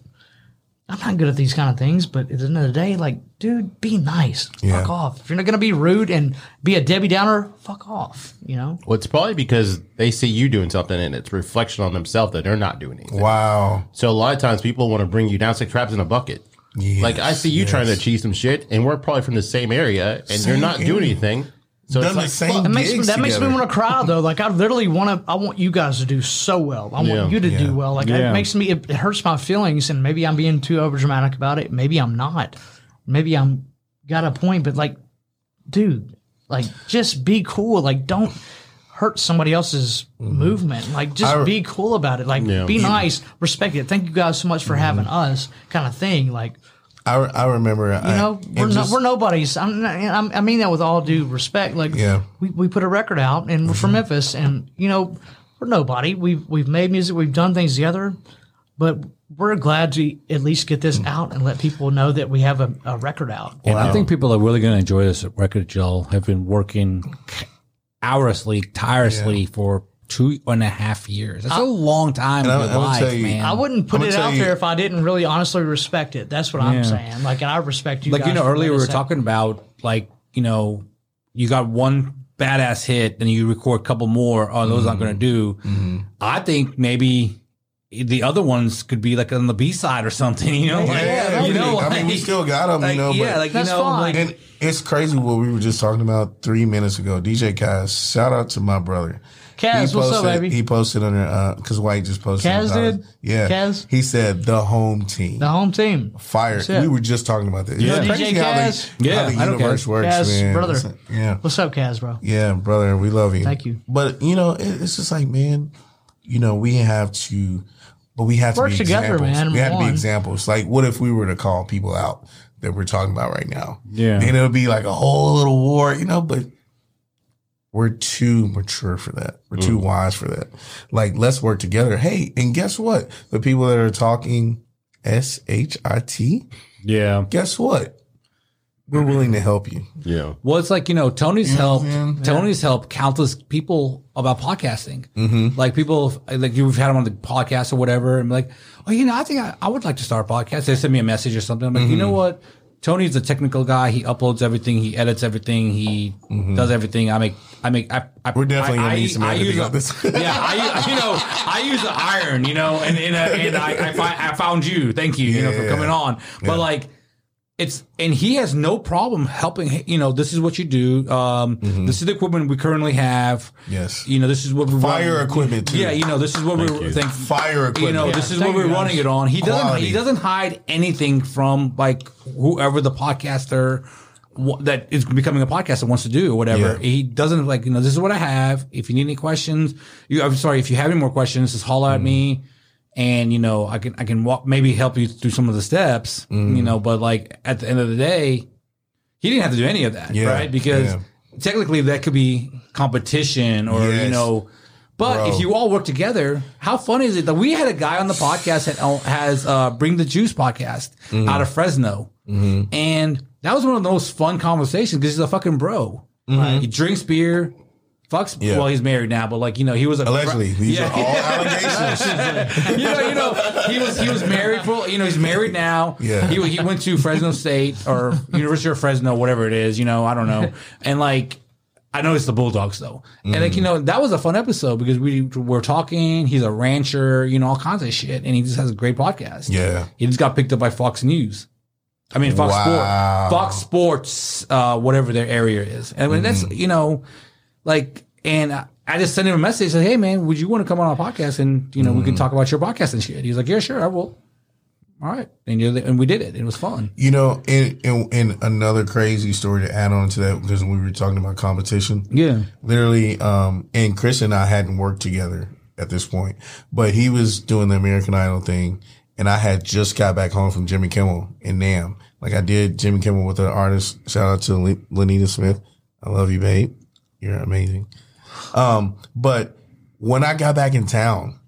I'm not good at these kind of things, but at the end of the day, like, dude, be nice. Yeah. Fuck off. If you're not gonna be rude and be a Debbie Downer, fuck off. You know? Well, it's probably because they see you doing something and it's a reflection on themselves that they're not doing anything. Wow. So a lot of times people want to bring you down. It's like traps in a bucket. Yes, like I see you yes. trying to achieve some shit, and we're probably from the same area, and you're not doing area. anything. So Done it's the like, same fuck. That makes me, gigs that makes me want to cry though. Like I literally want to. I want you guys to do so well. I want Yeah. you to Yeah. do well. Like Yeah. it makes me. It, it hurts my feelings, and maybe I'm being too over dramatic about it. Maybe I'm not. Maybe I'm got a point, but like, dude, like just be cool. Like don't hurt somebody else's mm-hmm. movement. Like just I- be cool about it. Like Yeah. be nice, respect it. Thank you guys so much for mm-hmm. having us, kind of thing. Like I, I remember. you uh, know, we're, no, we're nobodies. I'm, I'm, I mean that with all due respect. Like, Yeah. we, we put a record out, and we're from mm-hmm. Memphis, and you know, we're nobody. We've we've made music, we've done things together, but we're glad to at least get this mm. out and let people know that we have a, a record out. And I think people are really going to enjoy this record. Joel have been working hourly, tirelessly for two and a half years. That's a long time And in I- your would life, tell you- man. I wouldn't put it out you- there if I didn't really honestly respect it. That's what Yeah. I'm saying. Like, and I respect you. like you know, earlier we were talking about like you know, you got one badass hit, then you record a couple more. Oh, those aren't going to mm-hmm. do. Mm-hmm. I think maybe. The other ones could be like on the B side or something, you know. Like, Yeah, you know, I mean, we still got them, like, you know. yeah, but like That's you know, fine. like And it's crazy what we were just talking about three minutes ago. DJ Kaz, shout out to my brother. Kaz, He what's up, posted- baby? He posted on there, uh, cause Wyte just posted. Kaz did? Yeah. Kaz? He said the home team. the home team. Fire. We were just talking about this. Yeah. It's crazy DJ how, Kaz? the, Yeah, how the I know universe Kaz. works, Kaz, man. brother. It's- Yeah. What's up, Kaz, bro? Yeah, brother, we love you. Thank you. But you know, it, it's just like, man, you know, we have to but we have to Work be together, examples. man, We have to be one. examples. Like, what if we were to call people out that we're talking about right now? Yeah. and it'll be like a whole little war, you know. But we're too mature for that. We're too mm. wise for that. Like, let's work together. Hey, and guess what? The people that are talking S H I T, Yeah. guess what? We're willing to help you. Yeah. Well, it's like you know Tony's know helped. I'm saying? Tony's helped countless people about podcasting. Mm-hmm. Like people, like you've had them on the podcast or whatever, and be like, oh, you know, I think I, I would like to start a podcast. They send me a message or something. I'm like, you know Mm-hmm. what? Tony's a technical guy. He uploads everything. He edits everything. He does everything. I make. I make. I, I, Mm-hmm. We're definitely gonna I, need some I editing use on a- this. yeah, I you know I use the iron. You know, and and, uh, and I I, find, I found you. Thank you. You know for coming on. But like it's and he has no problem helping you know this is what you do um this is the equipment we currently have Mm-hmm. Yes. you know this is what we Fire run. equipment, too. yeah you know this is what we're you. thank Fire equipment. you know this is what we're guys. running it on he doesn't he doesn't hide anything from like whoever the podcaster wh- that is becoming a podcaster wants to do or whatever Yeah. he doesn't like you know this is what i have if you need any questions you i'm sorry if you have any more questions just holler Mm. at me and you know i can i can walk maybe help you through some of the steps Mm. you know but like at the end of the day he didn't have to do any of that Yeah, right because yeah. technically that could be competition or you know but Bro. if you all work together, how fun is it that we had a guy on the podcast that uh, has uh, Bring the Juice podcast Mm-hmm. out of Fresno, and that was one of the most fun conversations because he's a fucking bro. He drinks beer, fucks. Mm-hmm. Yeah. Well, he's married now, but like you know, he was a Allegedly, these Yeah. are all allegations. you know, you know, he was he was married for you know he's married now. Yeah. he he went to Fresno State or University of Fresno, whatever it is. You know, I don't know. And like, I know it's the Bulldogs though, and like you know that was a fun episode because we were talking. He's a rancher, you know, all kinds of shit, and he just has a great podcast. Yeah. he just got picked up by Fox News. I mean, Fox Wow. Sport, Fox Sports, uh, whatever their area is. And mean, that's, you know, like, and I I just sent him a message, said, Hey man, would you want to come on our podcast and, you know, we can talk about your podcast and shit. He's like, yeah, sure, I will. All right. And, you and we did it. It was fun. You know, and, in in another crazy story to add on to that, because we were talking about competition. Yeah. literally um and chris and i hadn't worked together at this point but he was doing the american idol thing and i had just got back home from jimmy kimmel in nam like i did jimmy kimmel with an artist shout out to lenita smith i love you babe you're amazing. Um but when i got back in town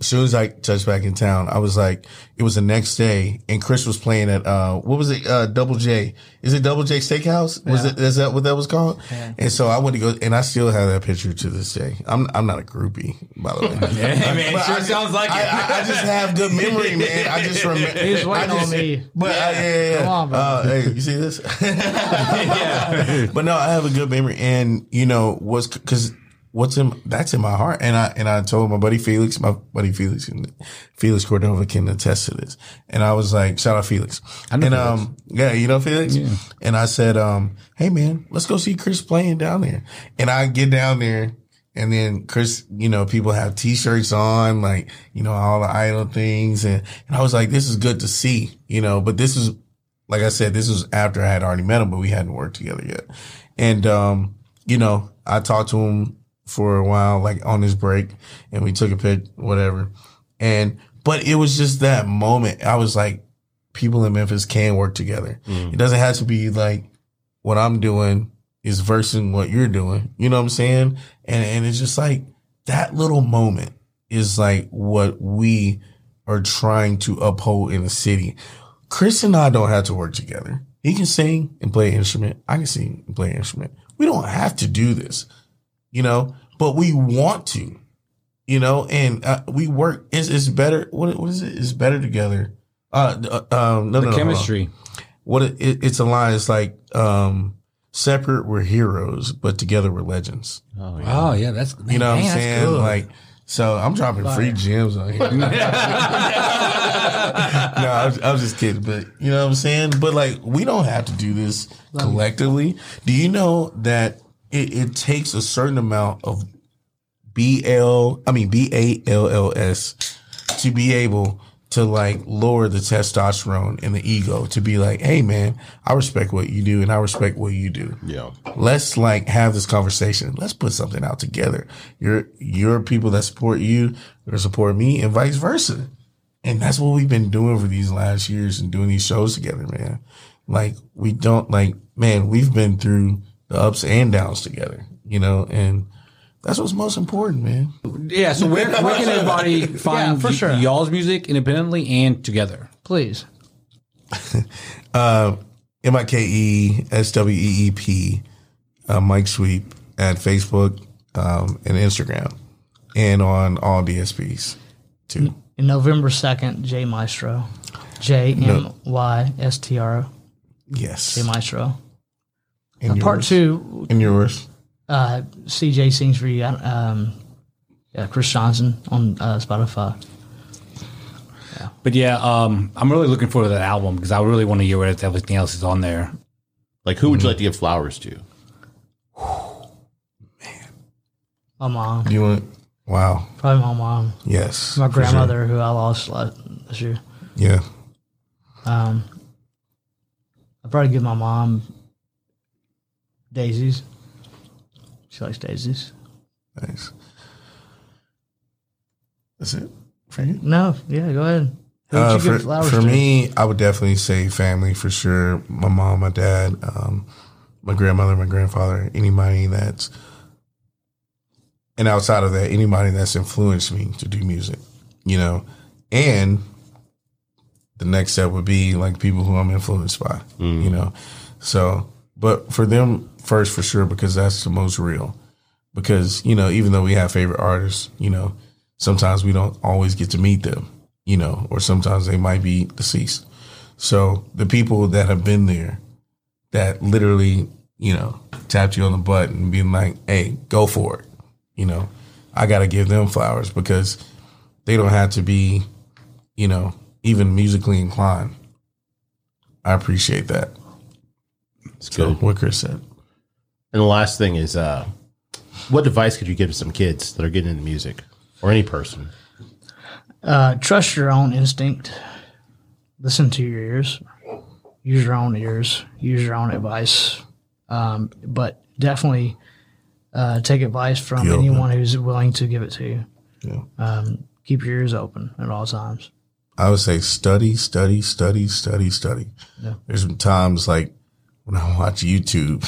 as soon as I touched back in town, I was like, it was the next day, and Chris was playing at uh, what was it? Uh, Double J. Is it Double J Steakhouse? Was it? Is that what that was called? And so I went to go, and I still have that picture to this day. I'm I'm not a groupie, by the way. Hey, man, But sure I sounds like I, it. I, I just have good memory, man. I just remember. He's waiting I just- on me. But yeah, yeah, yeah. yeah. Come on, uh, hey, you see this? yeah. But no, I have a good memory, and you know what's because what's in that's in my heart, and I and I told my buddy Felix, my buddy Felix, Felix Cordova can attest to this, and I was like, shout out Felix, and um, yeah, you know Felix, and I said, um, hey man, let's go see Chris playing down there, and I get down there. And then Chris, you know, people have t-shirts on, like, you know, all the idol things. And, and I was like, this is good to see, you know, but this is like I said, this was after I had already met him, but we hadn't worked together yet. And, um, you know, I talked to him for a while, like on his break and we took a pic, whatever. And, but it was just that moment. I was like, people in Memphis can work together. Mm. It doesn't have to be like what I'm doing is versing what you're doing. You know what I'm saying? And, and it's just like that little moment is like what we are trying to uphold in the city. Chris and I don't have to work together. He can sing and play an instrument. I can sing and play an instrument. We don't have to do this, you know, but we want to, you know, and uh, we work. It's, it's better. What, what is it? It's better together. Uh, uh um, no, no, no, hold on. Chemistry. What it, it, it's a line. It's like, um, separate we're heroes, but together we're legends. Oh, yeah. That's, You know what I'm saying? good. Like, so I'm dropping free gems on here. no, I was, I was just kidding, but you know what I'm saying? But like, we don't have to do this collectively. Do you know that it, it takes a certain amount of BL, I mean, B A L L S to be able to like lower the testosterone and the ego to be like, hey man, I respect what you do and I respect what you do. Yeah. Let's like have this conversation. Let's put something out together. You're you're people that support you, or support me, and vice versa. And that's what we've been doing for these last years and doing these shows together, man. Like we don't like, man, we've been through the ups and downs together, you know, and that's what's most important, man. Yeah. So where, where can everybody find for y- sure. y'all's music independently and together? Please. Uh, M I K E S W E E P, uh, Mike Sweet at Facebook um, and Instagram, and on all DSPs too. In November 2nd, J Maestro. J M Y S T R O. Yes. J Maestro. And Part yours. two, In yours. uh, CJ sings for you. Um, yeah, Chris Johnson on uh, Spotify. But yeah, um, I'm really looking forward to that album because I really want to hear what everything else is on there. Like, who would you like to give flowers to? Man, my mom, You want? Wow. probably my mom, Yes. my for sure. grandmother who I lost last year. Yeah. Um, I'd probably give my mom daisies. She likes daisies. Nice. That's it for you. No, yeah, go ahead. Who Uh, for flowers for me, I would definitely say family for sure. My mom, my dad, um, my grandmother, my grandfather, anybody that's, and outside of that, anybody that's influenced me to do music, you know, and the next step would be like people who I'm influenced by, you know. So, but for them first, for sure, because that's the most real. Because you know, even though we have favorite artists, you know, sometimes we don't always get to meet them, you know, or sometimes they might be deceased. So the people that have been there, that literally, you know, tapped you on the butt and being like, "Hey, go for it," you know, I got to give them flowers because they don't have to be, you know, even musically inclined. I appreciate that. It's So good. what Chris said. And the last thing is, uh, what advice could you give to some kids that are getting into music, or any person? Uh, trust your own instinct. Listen to your ears. Use your own ears. Use your own advice. Um, but definitely uh, take advice from Be open. anyone who's willing to give it to you. Yeah. Um, keep your ears open at all times. I would say study, study, study, study, study. Yeah. There's been times like when I watch YouTube,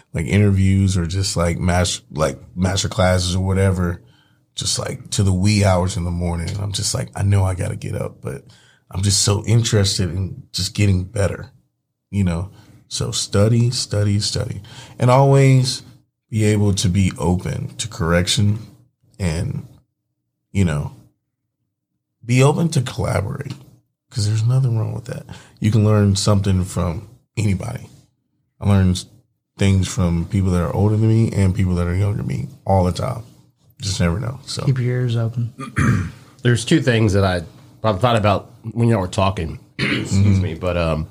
like interviews or just like master, like master classes or whatever, just like to the wee hours in the morning. I'm just like, I know I got to get up, but I'm just so interested in just getting better, you know? So study, study, study, and always be able to be open to correction and, you know, be open to collaborate because there's nothing wrong with that. You can learn something from anybody. I learn things from people that are older than me and people that are younger than me all the time. Just never know. So Keep your ears open. There's two things that I I thought about when y'all were talking. excuse me, but um,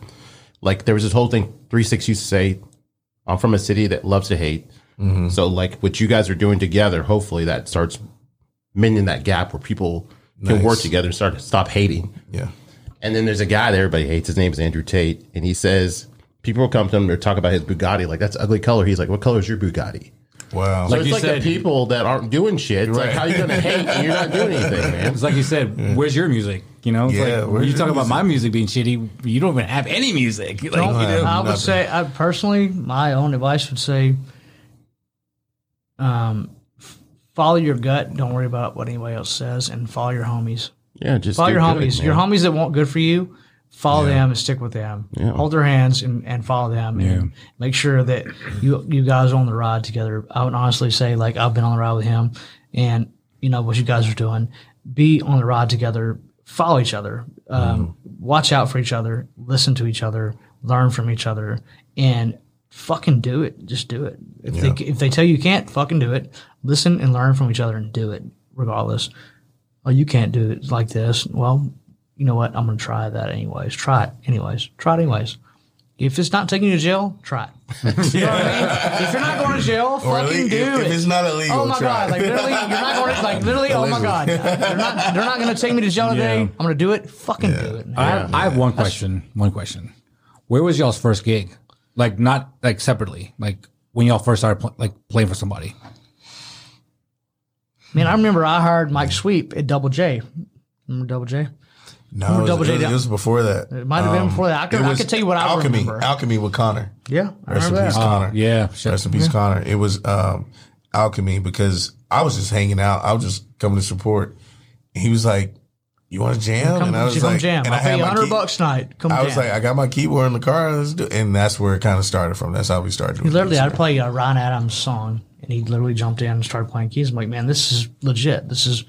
like there was this whole thing. Three Six used to say, "I'm from a city that loves to hate." So like what you guys are doing together, hopefully that starts mending that gap where people can Nice. work together and start to stop hating. yeah, And then there's a guy that everybody hates. His name is Andrew Tate, and he says people will come to him to talk about his Bugatti, like that's ugly color. He's like, "What color is your Bugatti?" wow. So Like it's you like said- the people that aren't doing shit. It's like, Right. how you gonna hate and you're not doing anything, man? It's like you said, where's your music? You know, it's Yeah, like, when you your talk about my music being shitty, you don't even have any music. Like, Don't- you know, I would nothing. say, I personally, my own advice would say, um, follow your gut. Don't worry about what anybody else says, and follow your homies. Yeah, just Follow do your good, homies. Your man. homies that want good for you. Follow them and stick with them. Yeah. Hold their hands and, and follow them, and make sure that you you guys are on the ride together. I would honestly say, like I've been on the ride with him, and you know what you guys are doing. Be on the ride together. Follow each other. Um, Watch out for each other. Listen to each other. Learn from each other, and fucking do it. Just do it. If they if they tell you you can't, fucking do it. Listen and learn from each other and do it regardless. Oh, you can't do it like this. Well, you know what? I'm going to try that anyways. Try it anyways. Try it anyways. If it's not taking you to jail, try it. You know what I mean? If you're not going to jail, fucking do if- it. if it's not illegal, oh my try god! Like literally, you're not going to like literally. Oh my god! They're not. They're not going to take me to jail today. Yeah. I'm going to do it. Fucking Yeah. do it. I, have, I have one question. One question. Where was y'all's first gig? Like not like separately. Like when y'all first started pl- like playing for somebody. Man, I remember I hired Mike Sweet at Double J. Remember Double J? No, it was, Double J it was- it was before that. It might have been before that. I could- it I could tell you what I remember. Alchemy Alchemy with Connor. Yeah, I Rest in remember peace, that. Connor. yeah, shit. Rest in peace, Connor. It was um, alchemy because I was just hanging out. I was just coming to support. And he was like, "You want to jam?" Come, and I was like, jam. and I'll pay you my hundred key- bucks tonight. Come I jam. was like, I got my keyboard in the car. Let's do, and that's where it kind of started from. That's how we started. Doing literally. I'd play a Ryan Adams song, and he literally jumped in and started playing keys. I'm like, man, this is legit. This is,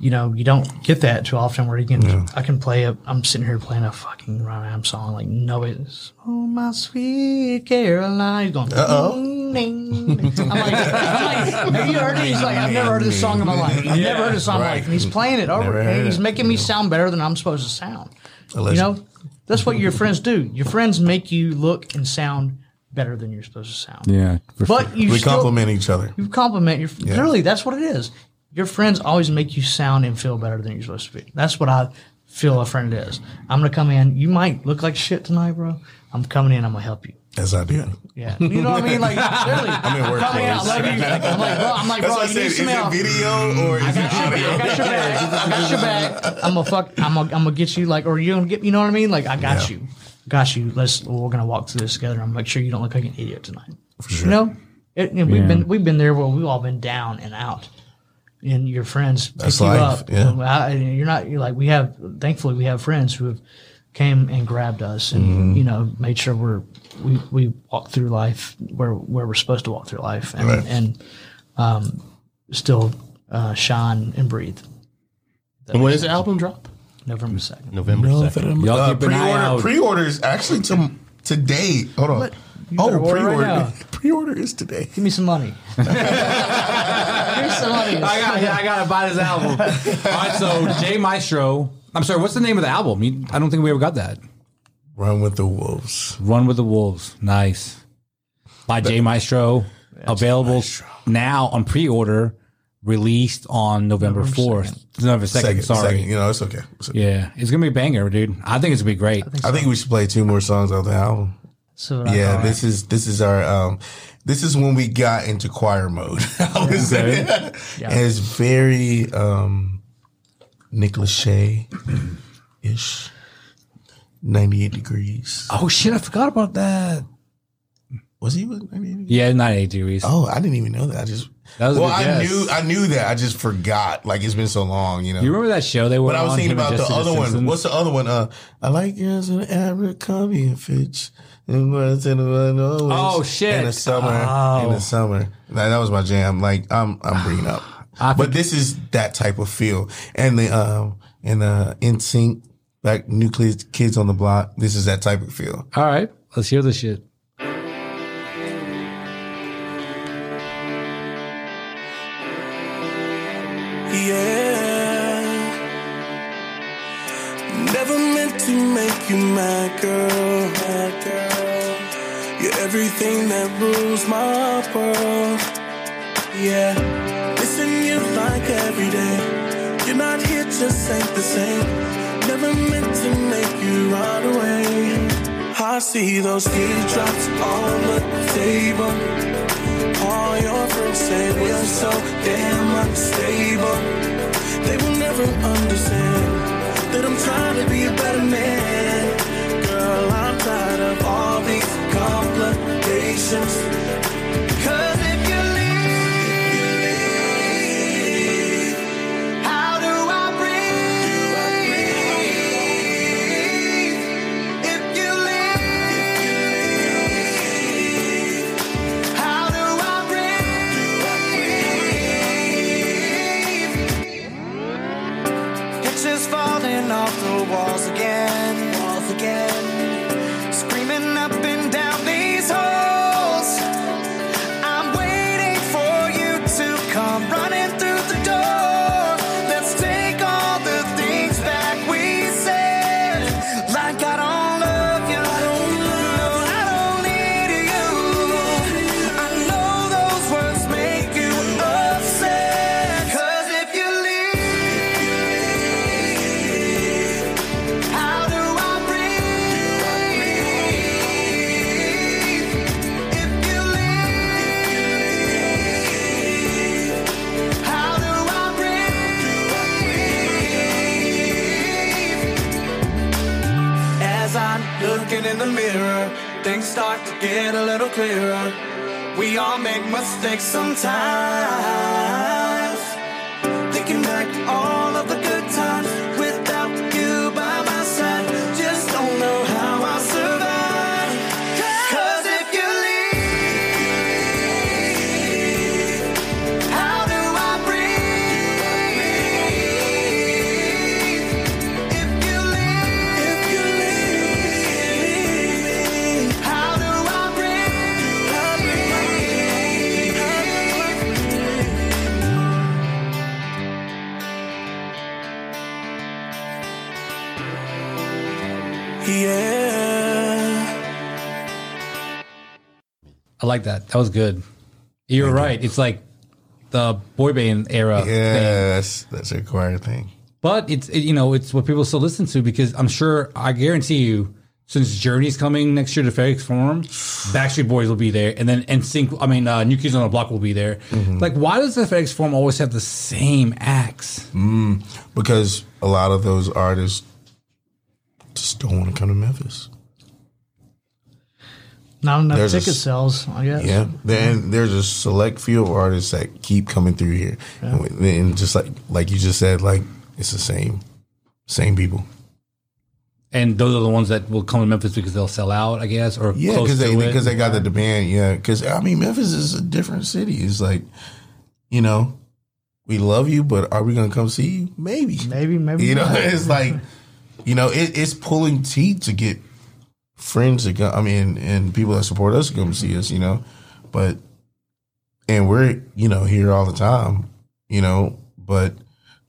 you know, you don't get that too often where you can. I can play a. I'm sitting here playing a fucking Ryan Adams song like nobody's. Oh my sweet Caroline, he's going. Uh-oh. ding, ding, ding. I'm like, I'm like, have you heard it? He's like, I've never heard this song in my life. I've never heard this song in my Right. life, and he's playing it over. Never and heard he's it. making me sound better than I'm supposed to sound. You know, that's what your friends do. Your friends make you look and sound better than you're supposed to sound. Yeah. for But you we still, compliment each other. You compliment your literally. That's what it is. Your friends always make you sound and feel better than you're supposed to be. That's what I feel a friend is. I'm gonna come in. You might look like shit tonight, bro. I'm coming in. I'm gonna help you. As I do. Yeah, you know what I mean. Like literally, I'm in work coming in. I clothes. love you. Like, I'm like, bro. I'm like, That's bro. You said. need Is some it help. video or is it I audio? got your back. I got your back. I'm gonna fuck. I'm gonna, I'm gonna get you like, or you gonna get. You know what I mean? Like, I got Yeah. you. Got you. Let's. We're gonna walk through this together. I'm gonna make sure you don't look like an idiot tonight. You know, it, you know, we've Yeah. been we've been there where we've all been down and out, and your friends pick That's you life, up. yeah. I- you're not. You're like we have. Thankfully, we have friends who have came and grabbed us and Mm-hmm. you know made sure we're we we walk through life where where we're supposed to walk through life and Right. and um, still uh, shine and breathe. And when does the album drop? November second. November No, 2nd. Y'all uh, keep an pre-order, out. pre-orders actually to today. Hold on. You Oh, pre-order. right pre-order. is today. Give me some money. Give me some money. I got, yeah, I gotta buy this album. All right, so Jay Maestro. I'm sorry, what's the name of the album? You, I don't think we ever got that. Run with the wolves. Run with the Wolves. Nice. By Jay Maestro. Available now on pre-order. Released on November fourth, November second. Second, Sorry. second. You know, it's okay. It's okay. Yeah, it's gonna be a banger, dude. I think it's gonna be great. I think we should play two more songs off the album. So Yeah, call this is this is our um this is when we got into choir mode. I would say. And it's very um Nick Lachey ish. 98 degrees. Oh shit, I forgot about that. Was he with 98 degrees? Yeah, not eight degrees. Oh, I didn't even know that. I just That was well, I knew I knew that. I just forgot. Like it's been so long, you know. You remember that show they were But I was on, thinking about the Jessica other one. What's the other one? Uh, I like yours an Abercrombie and Fitch. And what's in the Oh, shit. In the summer, Oh. in the summer. That, that was my jam. Like I'm, I'm bringing up. But this is that type of feel. And the um, and uh, NSYNC, like New Kids on the block. This is that type of feel. All right, let's hear this shit. Yeah. Never meant to make you my girl, my girl. You're everything that rules my world. Yeah. Missing you like every day. You're not here, just ain't the same. Never meant to make you run away. I see those teardrops on the table. All your friends say we're so damn unstable. They will never understand that I'm trying to be a better man. I'm of all these complications. If you leave, how do I breathe? If you leave, how do I breathe? Pictures falling off the walls again. As get a little clearer. We all make mistakes sometimes. Like that. That was good. You're right. It's like the boy band era. thing. Yes, that's a required thing. But it's it, you know it's what people still listen to because I'm sure I guarantee you since Journey's coming next year to FedEx Forum, Backstreet Boys will be there, and then NSYNC. I mean, uh, New Kids on the Block will be there. Mm-hmm. Like, why does the FedEx Forum always have the same acts? because a lot of those artists just don't want to come to Memphis. Not enough There's a ticket s- sales, I guess. Yeah, then there's a select few of artists that keep coming through here, and, and just like like you just said, like it's the same same people. And those are the ones that will come to Memphis because they'll sell out, I guess, or Yeah, because they because they got the demand. Yeah, because I mean Memphis is a different city. It's like, you know, we love you, but are we gonna come see you? Maybe, Maybe, maybe You know, not. it's like, you know, it, it's pulling teeth to get friends to come. I mean, and people that support us to come see us. You know, but and we're you know here all the time. You know, but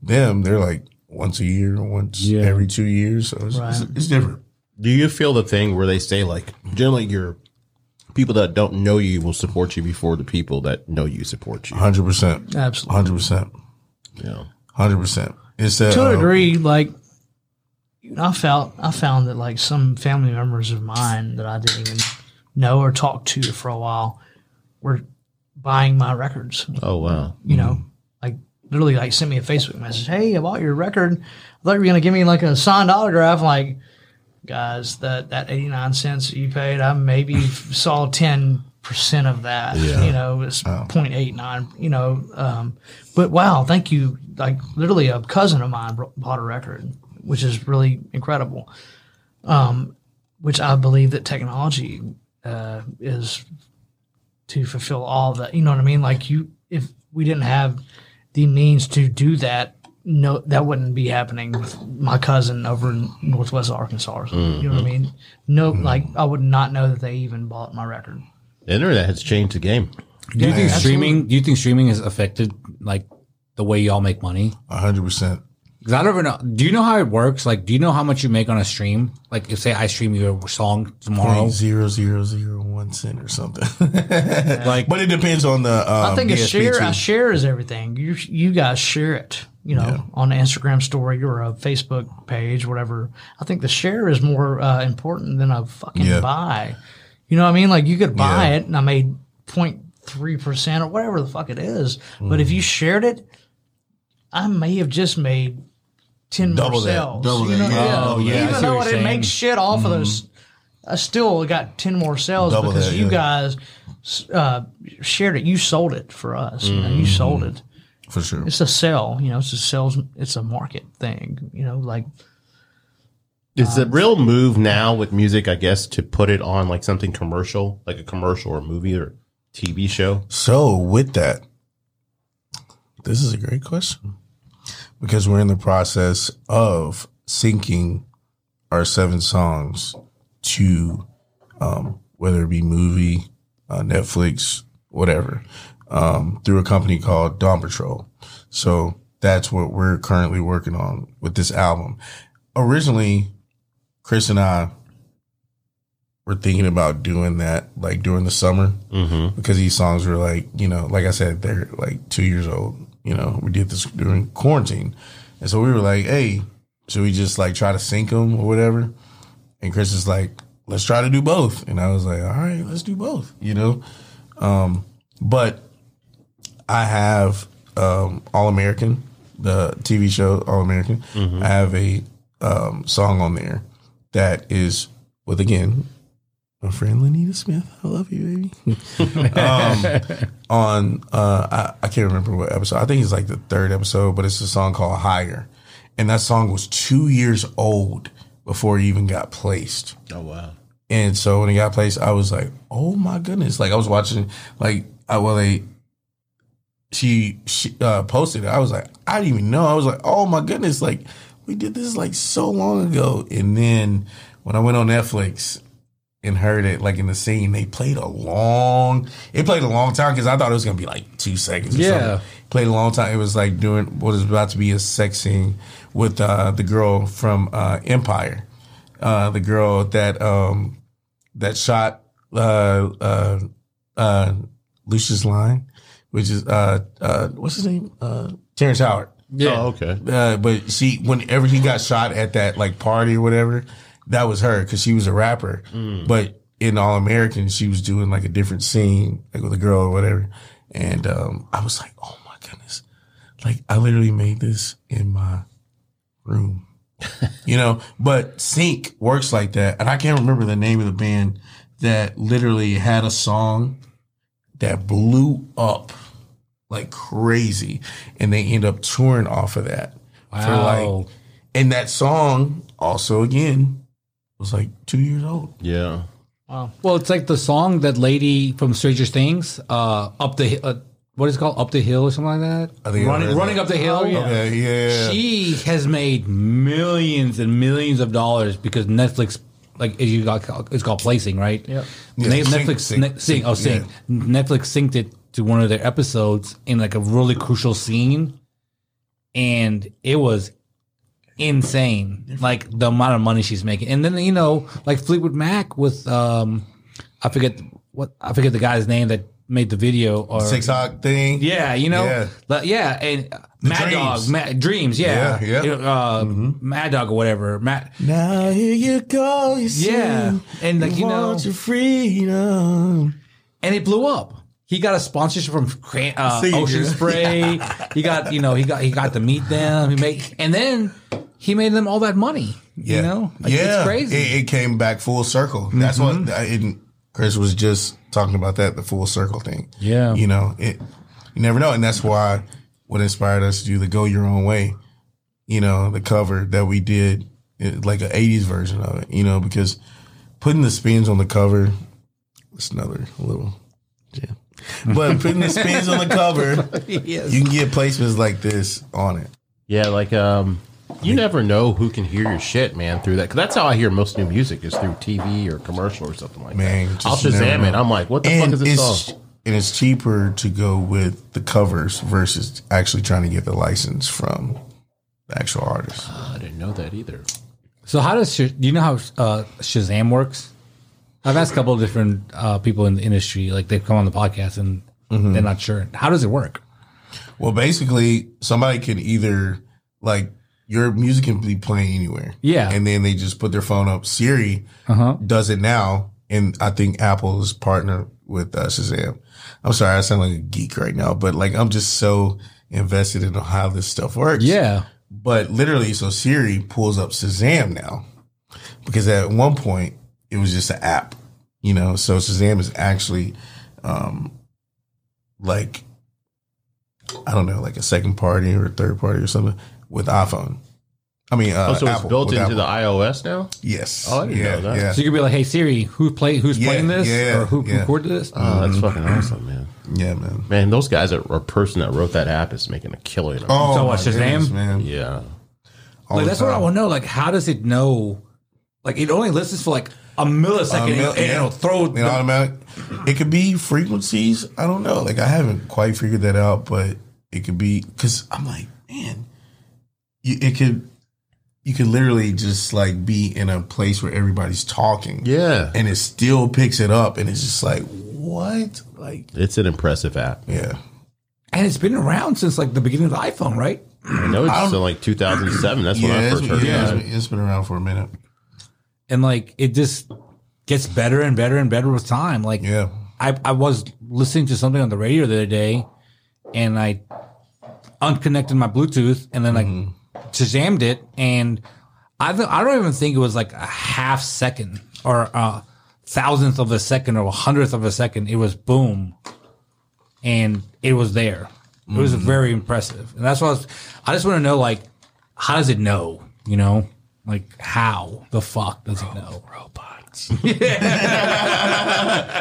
them they're like once a year, once Yeah. every two years. So it's, it's, Right. it's different. Do you feel the thing where they say like generally your people that don't know you will support you before the people that know you support you? Hundred percent. Absolutely. Hundred percent. Yeah. Hundred percent. It's that to a uh, degree, like I felt, I found that like some family members of mine that I didn't even know or talk to for a while were buying my records. Oh wow. You know, like literally, like sent me a Facebook message. Hey, I bought your record. I thought you were gonna give me like a signed autograph. I'm like, guys, that that eighty nine cents you paid, I maybe saw ten percent of that. Yeah. You know, it's point eight nine. You know, um, but wow, thank you. Like literally, a cousin of mine bought a record, which is really incredible. Um, which I believe that technology uh, is to fulfill all that. You know what I mean? Like you, if we didn't have the means to do that, no, that wouldn't be happening with my cousin over in Northwest Arkansas. Or something. You know what I mean? No, like I would not know that they even bought my record. The internet has changed the game. do you think absolutely. streaming? Do you think streaming has affected like the way y'all make money? hundred percent. Because I don't even know. Do you know how it works? Like, do you know how much you make on a stream? Like, if say I stream your song tomorrow, Point zero zero zero one cent or something. like, but it depends on the. Um, I think a share, too. a share is everything. You you guys share it, you know, on an Instagram story or a Facebook page, whatever. I think the share is more uh, important than a fucking Yeah. buy. You know what I mean? Like you could buy Yeah. it, and I made 03 percent or whatever the fuck it is. But Mm. if you shared it, I may have just made ten Double more that. sales. Double you that. know? Yeah. Oh, yeah, I Even though you're I didn't saying. make shit off of those. Mm-hmm. I still got ten more sales Double because that, you yeah. guys uh, shared it. You sold it for us. You, know, you mm-hmm. sold it. for sure. It's a sell. You know, it's a sales. It's a market thing. You know, like Is the uh, real move now with music, I guess, to put it on like something commercial, like a commercial or movie or TV show? So with that, this is a great question because we're in the process of syncing our seven songs to um, whether it be movie, uh, Netflix, whatever, um, through a company called Dawn Patrol. So that's what we're currently working on with this album. Originally, Chris and I were thinking about doing that like during the summer because these songs were like, you know, like I said, they're like two years old. You know, we did this during quarantine. And so we were like, hey, should we just like try to sync them or whatever? And Chris is like, let's try to do both. And I was like, all right, let's do both, you know? Um, but I have um, All American, the TV show All American. I have a um, song on there that is with again my friend Lenita Smith. I love you, baby. um, on uh, I, I can't remember what episode. I think it's like the third episode, but it's a song called Higher, and that song was two years old before it even got placed. Oh wow. And so when it got placed, I was like, "Oh my goodness!" Like I was watching, like I well they she, she uh, posted it. I was like, I didn't even know. I was like, "Oh my goodness!" Like we did this like so long ago. And then when I went on Netflix and heard it, like in the scene, they played a long. It played a long time because I thought it was gonna be like two seconds. Or Yeah. something. played a long time. It was like doing what is about to be a sex scene with uh, the girl from uh, Empire, uh, the girl that um, that shot uh, uh, uh, Lucious Lyon, which is uh, uh, what's his name, uh, Terrence Howard. Oh, okay. Uh, but she, whenever he got shot at that like party or whatever, that was her because she was a rapper. But in All American, she was doing like a different scene, like with a girl or whatever. And um, I was like, oh my goodness, like I literally made this in my room, you know. But Sync works like that, and I can't remember the name of the band that literally had a song that blew up like crazy, and they end up touring off of that for Wow. like, and that song also again was like two years old. Yeah. Wow. Well, it's like the song that lady from Stranger Things, uh, up the uh, what is it called, up the hill or something like that. I think running, heard running that. up the hill. Okay, yeah, She has made millions and millions of dollars because Netflix, like as you got, it's called placing, right? Yep. Yeah, Netflix, sync, ne- sync, oh, sync, sync. Netflix synced it to one of their episodes in like a really crucial scene, and it was insane. Like the amount of money she's making, and then you know, like Fleetwood Mac with um, I forget what I forget the guy's name that made the video or TikTok thing. yeah, you know, Yeah. yeah, yeah and uh, Mad Dreams. Dog, Mad, Dreams, yeah, Yeah, yeah. Uh, Mad Dog or whatever, Mad, Now here you go. You yeah, and like you know, want your freedom. and it blew up. He got a sponsorship from Cran- uh, Ocean. Spray. he got you know he got he got to meet them. He made and then he made them all that money. You know, Like, yeah, it's crazy. It, it came back full circle. That's Mm-hmm. what it, Chris was just talking about. That the full circle thing. Yeah. you know it. You never know, and that's why what inspired us to do the "Go Your Own Way." You know, the cover that we did, it, like an '80s version of it. You know, because putting the spins on the cover, it's another little yeah. But putting the spins on the cover, Yes. you can get placements like this on it. Yeah, like um, you never know who can hear your shit, man, through that. Because that's how I hear most new music is through TV or commercial or something like Man, that. I'll just never Shazam it. know. I'm like, what the fuck is this it's, song? And it's cheaper to go with the covers versus actually trying to get the license from the actual artist. I didn't know that either. So how does Sh- do you know how uh, Shazam works? I've asked a couple of different uh, people in the industry, like they've come on the podcast and Mm-hmm. they're not sure. How does it work? Well, basically, somebody can either like your music can be playing anywhere. Yeah. And then they just put their phone up. Siri does it now. And I think Apple is partnered with uh, Shazam. I'm sorry, I sound like a geek right now, but like I'm just so invested in how this stuff works. Yeah. But literally, so Siri pulls up Shazam now because at one point it was just an app, you know. So Shazam is actually, um, like, I don't know, like a second party or a third party or something with iPhone. I mean, uh, Oh, so it's built with into the iOS now? yes. Oh, I didn't yeah, know that. Yeah, So you could be like, "Hey Siri, who play who's Yeah, playing this yeah, or who yeah. recorded this?" Oh, that's fucking awesome, man. yeah, man. Man, those guys that or person that wrote that app is making a killer. in it. Oh, So my what, Shazam? goodness, man. yeah. All like the that's what I want to know. Like, how does it know? Like, it only listens for like a millisecond, mil- and it'll throw. an automatic. It could be frequencies. I don't know. Like I haven't quite figured that out, but it could be because I'm like, man, you, it could. You could literally just like be in a place where everybody's talking, Yeah. and it still picks it up, and it's just like, what? Like, It's an impressive app. yeah, and it's been around since like the beginning of the iPhone, right? I know it's in like 2007. That's when yeah, I first heard yeah, it. been- it's been around for a minute. And like, it just gets better and better and better with time. Like, Yeah, I, I was listening to something on the radio the other day and I unconnected my Bluetooth and then I mm-hmm. Shazammed it and I th- I don't even think it was like a half second or a thousandth of a second or a hundredth of a second. It was boom, and it was there. It was mm-hmm. very impressive, and that's why I, was, I just want to know like how does it know? You know, like how the fuck does it know? Robots.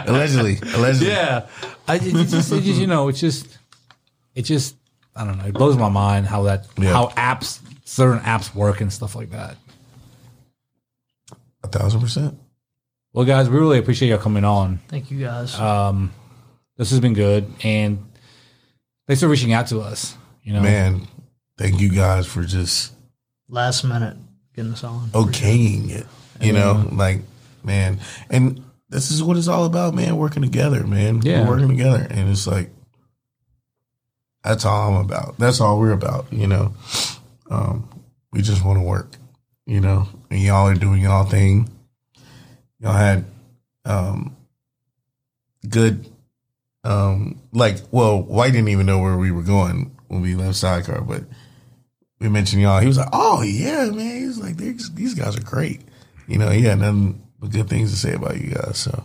Allegedly, allegedly. Yeah, I it just, it just you know it's just it just I don't know. It blows my mind how that Yeah. how apps certain apps work and stuff like that. A thousand percent. Well, guys, we really appreciate you coming on. Thank you guys. Um, this has been good, and thanks for reaching out to us. You know, Man, thank you guys for just Last minute getting us on. okaying it. You know, like man, and this is what it's all about, man. Working together, man. Yeah. We're working together, and it's like that's all I'm about. That's all we're about. You know, um, we just want to work. You know, and y'all are doing y'all thing. Y'all had um, good, um, like well, Wyte didn't even know where we were going when we left Sidecar, but we mentioned y'all. He was like, "Oh yeah, man." He was like, "These these guys are great." You know, he had nothing but good things to say about you guys. So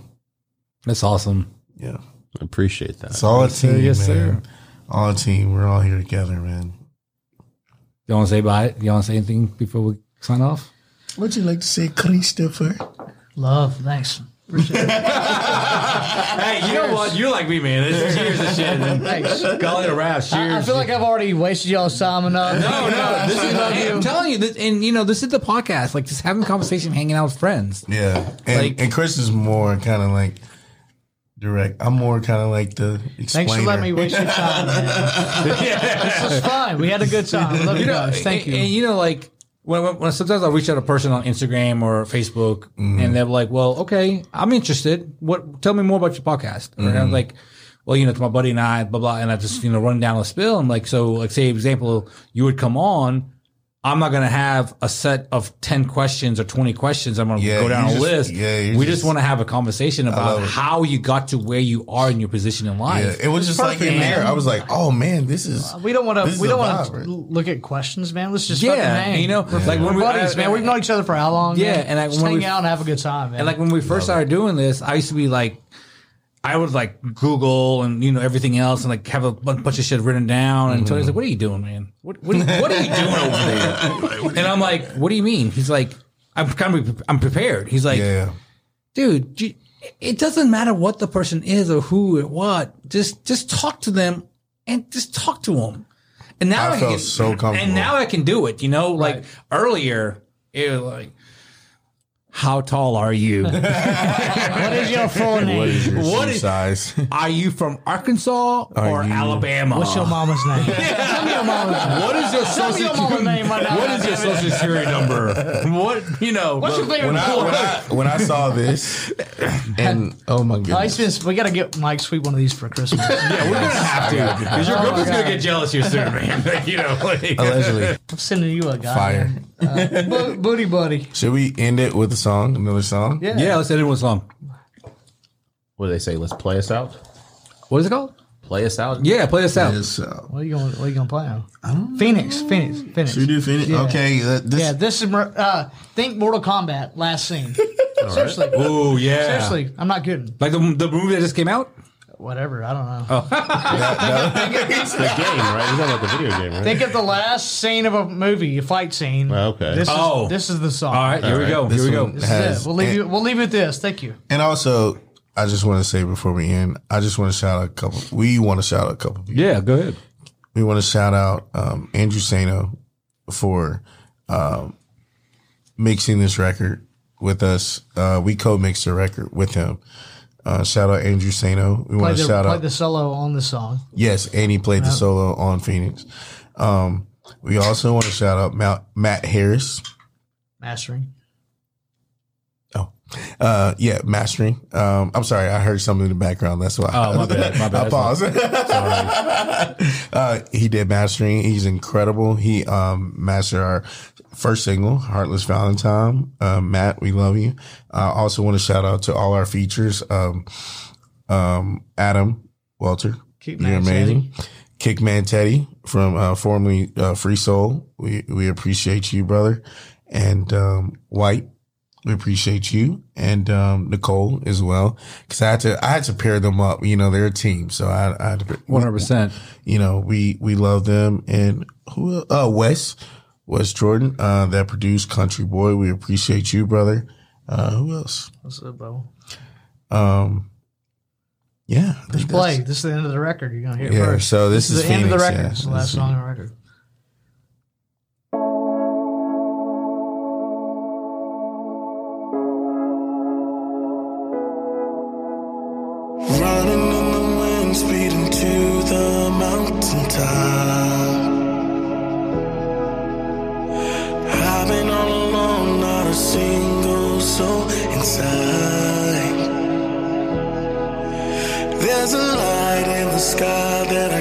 that's awesome. yeah, Appreciate that. it's all a team, Yes, man. All a team. We're all here together, man. You want to say bye? You want to say anything before we sign off? What'd you like to say, Christopher? Love. Thanks. Appreciate. Hey, you know what? You're like me, man. This is cheers and shit. Thanks. Call it a wrap. Cheers. I, I feel like I've already wasted y'all's time enough. No, no. This is, love I'm you. telling you, this, and you know, this is the podcast. Like just having a conversation, hanging out with friends. Yeah, and Like- and Chris is more kind of like direct. I'm more kind of like the explainer. Thanks for letting me waste your time, man. This is fine. We had a good time. Love you, You know, guys. Thank and, you. And you know, like when, when, when sometimes I'll reach out to a person on Instagram or Facebook, mm-hmm. and they're like, "Well, okay, I'm interested. What? Tell me more about your podcast." And I'm mm-hmm. like, "Well, you know, it's my buddy and I, blah blah," and I just you know run down a spill. I'm like, so like say example, you would come on. I'm not going to have a set of 10 questions or 20 questions. I'm going to Yeah, go down a just- love yeah, we just, just- want to have a conversation about how you got to where you are in your position in life. Yeah, it was just like in there. I was like, oh man, this is. we don't want to, We don't want vibe, to look at questions, man. Let's just Yeah, hang. you know, we're, like when we're we- buddies, I- man. We've known each other for how long? Yeah, man? and I- just when hang we- out and have a good time, man. And like when we first started doing this, I used to be like, I would like Google and you know everything else and like have a bunch of shit written down. And Tony's like, "What are you doing, man? What what, are you- what are you doing over there?" And I'm like, "What do you mean?" He's like, "I'm kind of I'm prepared." He's like, yeah, "Dude, you, it doesn't matter what the person is or who or what. Just just talk to them and just talk to them." And now I I, felt can, so comfortable. And now I can do it. You know, like earlier, it was like. How tall are you? what is your full name? what is your What shoe is- size? Are you from Arkansas or you- Alabama? What's your mama's name? Tell me your mama's name. What is your Tell me social your name right now. What is your social security number? What you know? What's your favorite when I, when? I when I saw this, and oh my he's goodness, been, we got to get Mike Sweet one of these for Christmas. yeah, we're gonna have to because your Oh girlfriend's gonna get jealous here soon, man. Like, you know, like, allegedly I'm sending you a guy. fire. Uh, bo- booty buddy. Should we end it with a song? Another song? Yeah. yeah. Let's end it with a song. What do they say? Let's play us out. What is it called? Play us out. Yeah, play us out. Yes, uh, What are you going? What are you going to play on? Phoenix. Phoenix. Phoenix. should we do Phoenix? Yeah. Okay, uh, this, Yeah, this is Mer- uh, think Mortal Kombat last scene. Seriously, Oh yeah. seriously, I'm not kidding. Like the the movie that just came out. Whatever, I don't know. It's the game, right? You're talking about the video game, right? Think of the last scene of a movie, a fight scene. Oh, okay. This is Oh. this is the song. All right, here we right. go. This Here we go. one- This is has- it. We'll leave and- you. We'll leave it with this. Thank you. and also, I just want to say before we end, I just want to shout out a couple. We want to shout out a couple people. Yeah, go ahead. We want to shout out um, Andrew Sano for um, mixing this record with us. Uh, we co-mixed the record with him. Uh, shout out Andrew Sano. We want to shout play out the solo on the song. Yes, and he played the solo on Phoenix. Um, we also want to shout out Matt, Matt Harris. Mastering. Uh, yeah, mastering. Um, I'm sorry, I heard something in the background. That's why. Oh, my bad, my bad. I paused. uh, he did mastering. He's incredible. He um, mastered our first single, "Heartless Valentine." Uh, Matt, we love you. I also want to shout out to all our features. Um, um, Adam Walter, Keep you're Man amazing. Kickman Teddy from uh, formerly uh, Free Soul. We we appreciate you, brother. and um, Wyte. We appreciate you and um, Nicole as well because I had to I had to pair them up. You know, they're a team, so I, I had to. One hundred percent. You know, we we love them and who? el- Uh, Wes, Wes Jordan, uh, that produced Country Boy. We appreciate you, brother. Uh, who else? What's up, Bo? Um, yeah, I Just play. This is the end of the record. You're gonna hear it Yeah, first. so this is is the end of the record. yeah, the last this song on the record. Sky that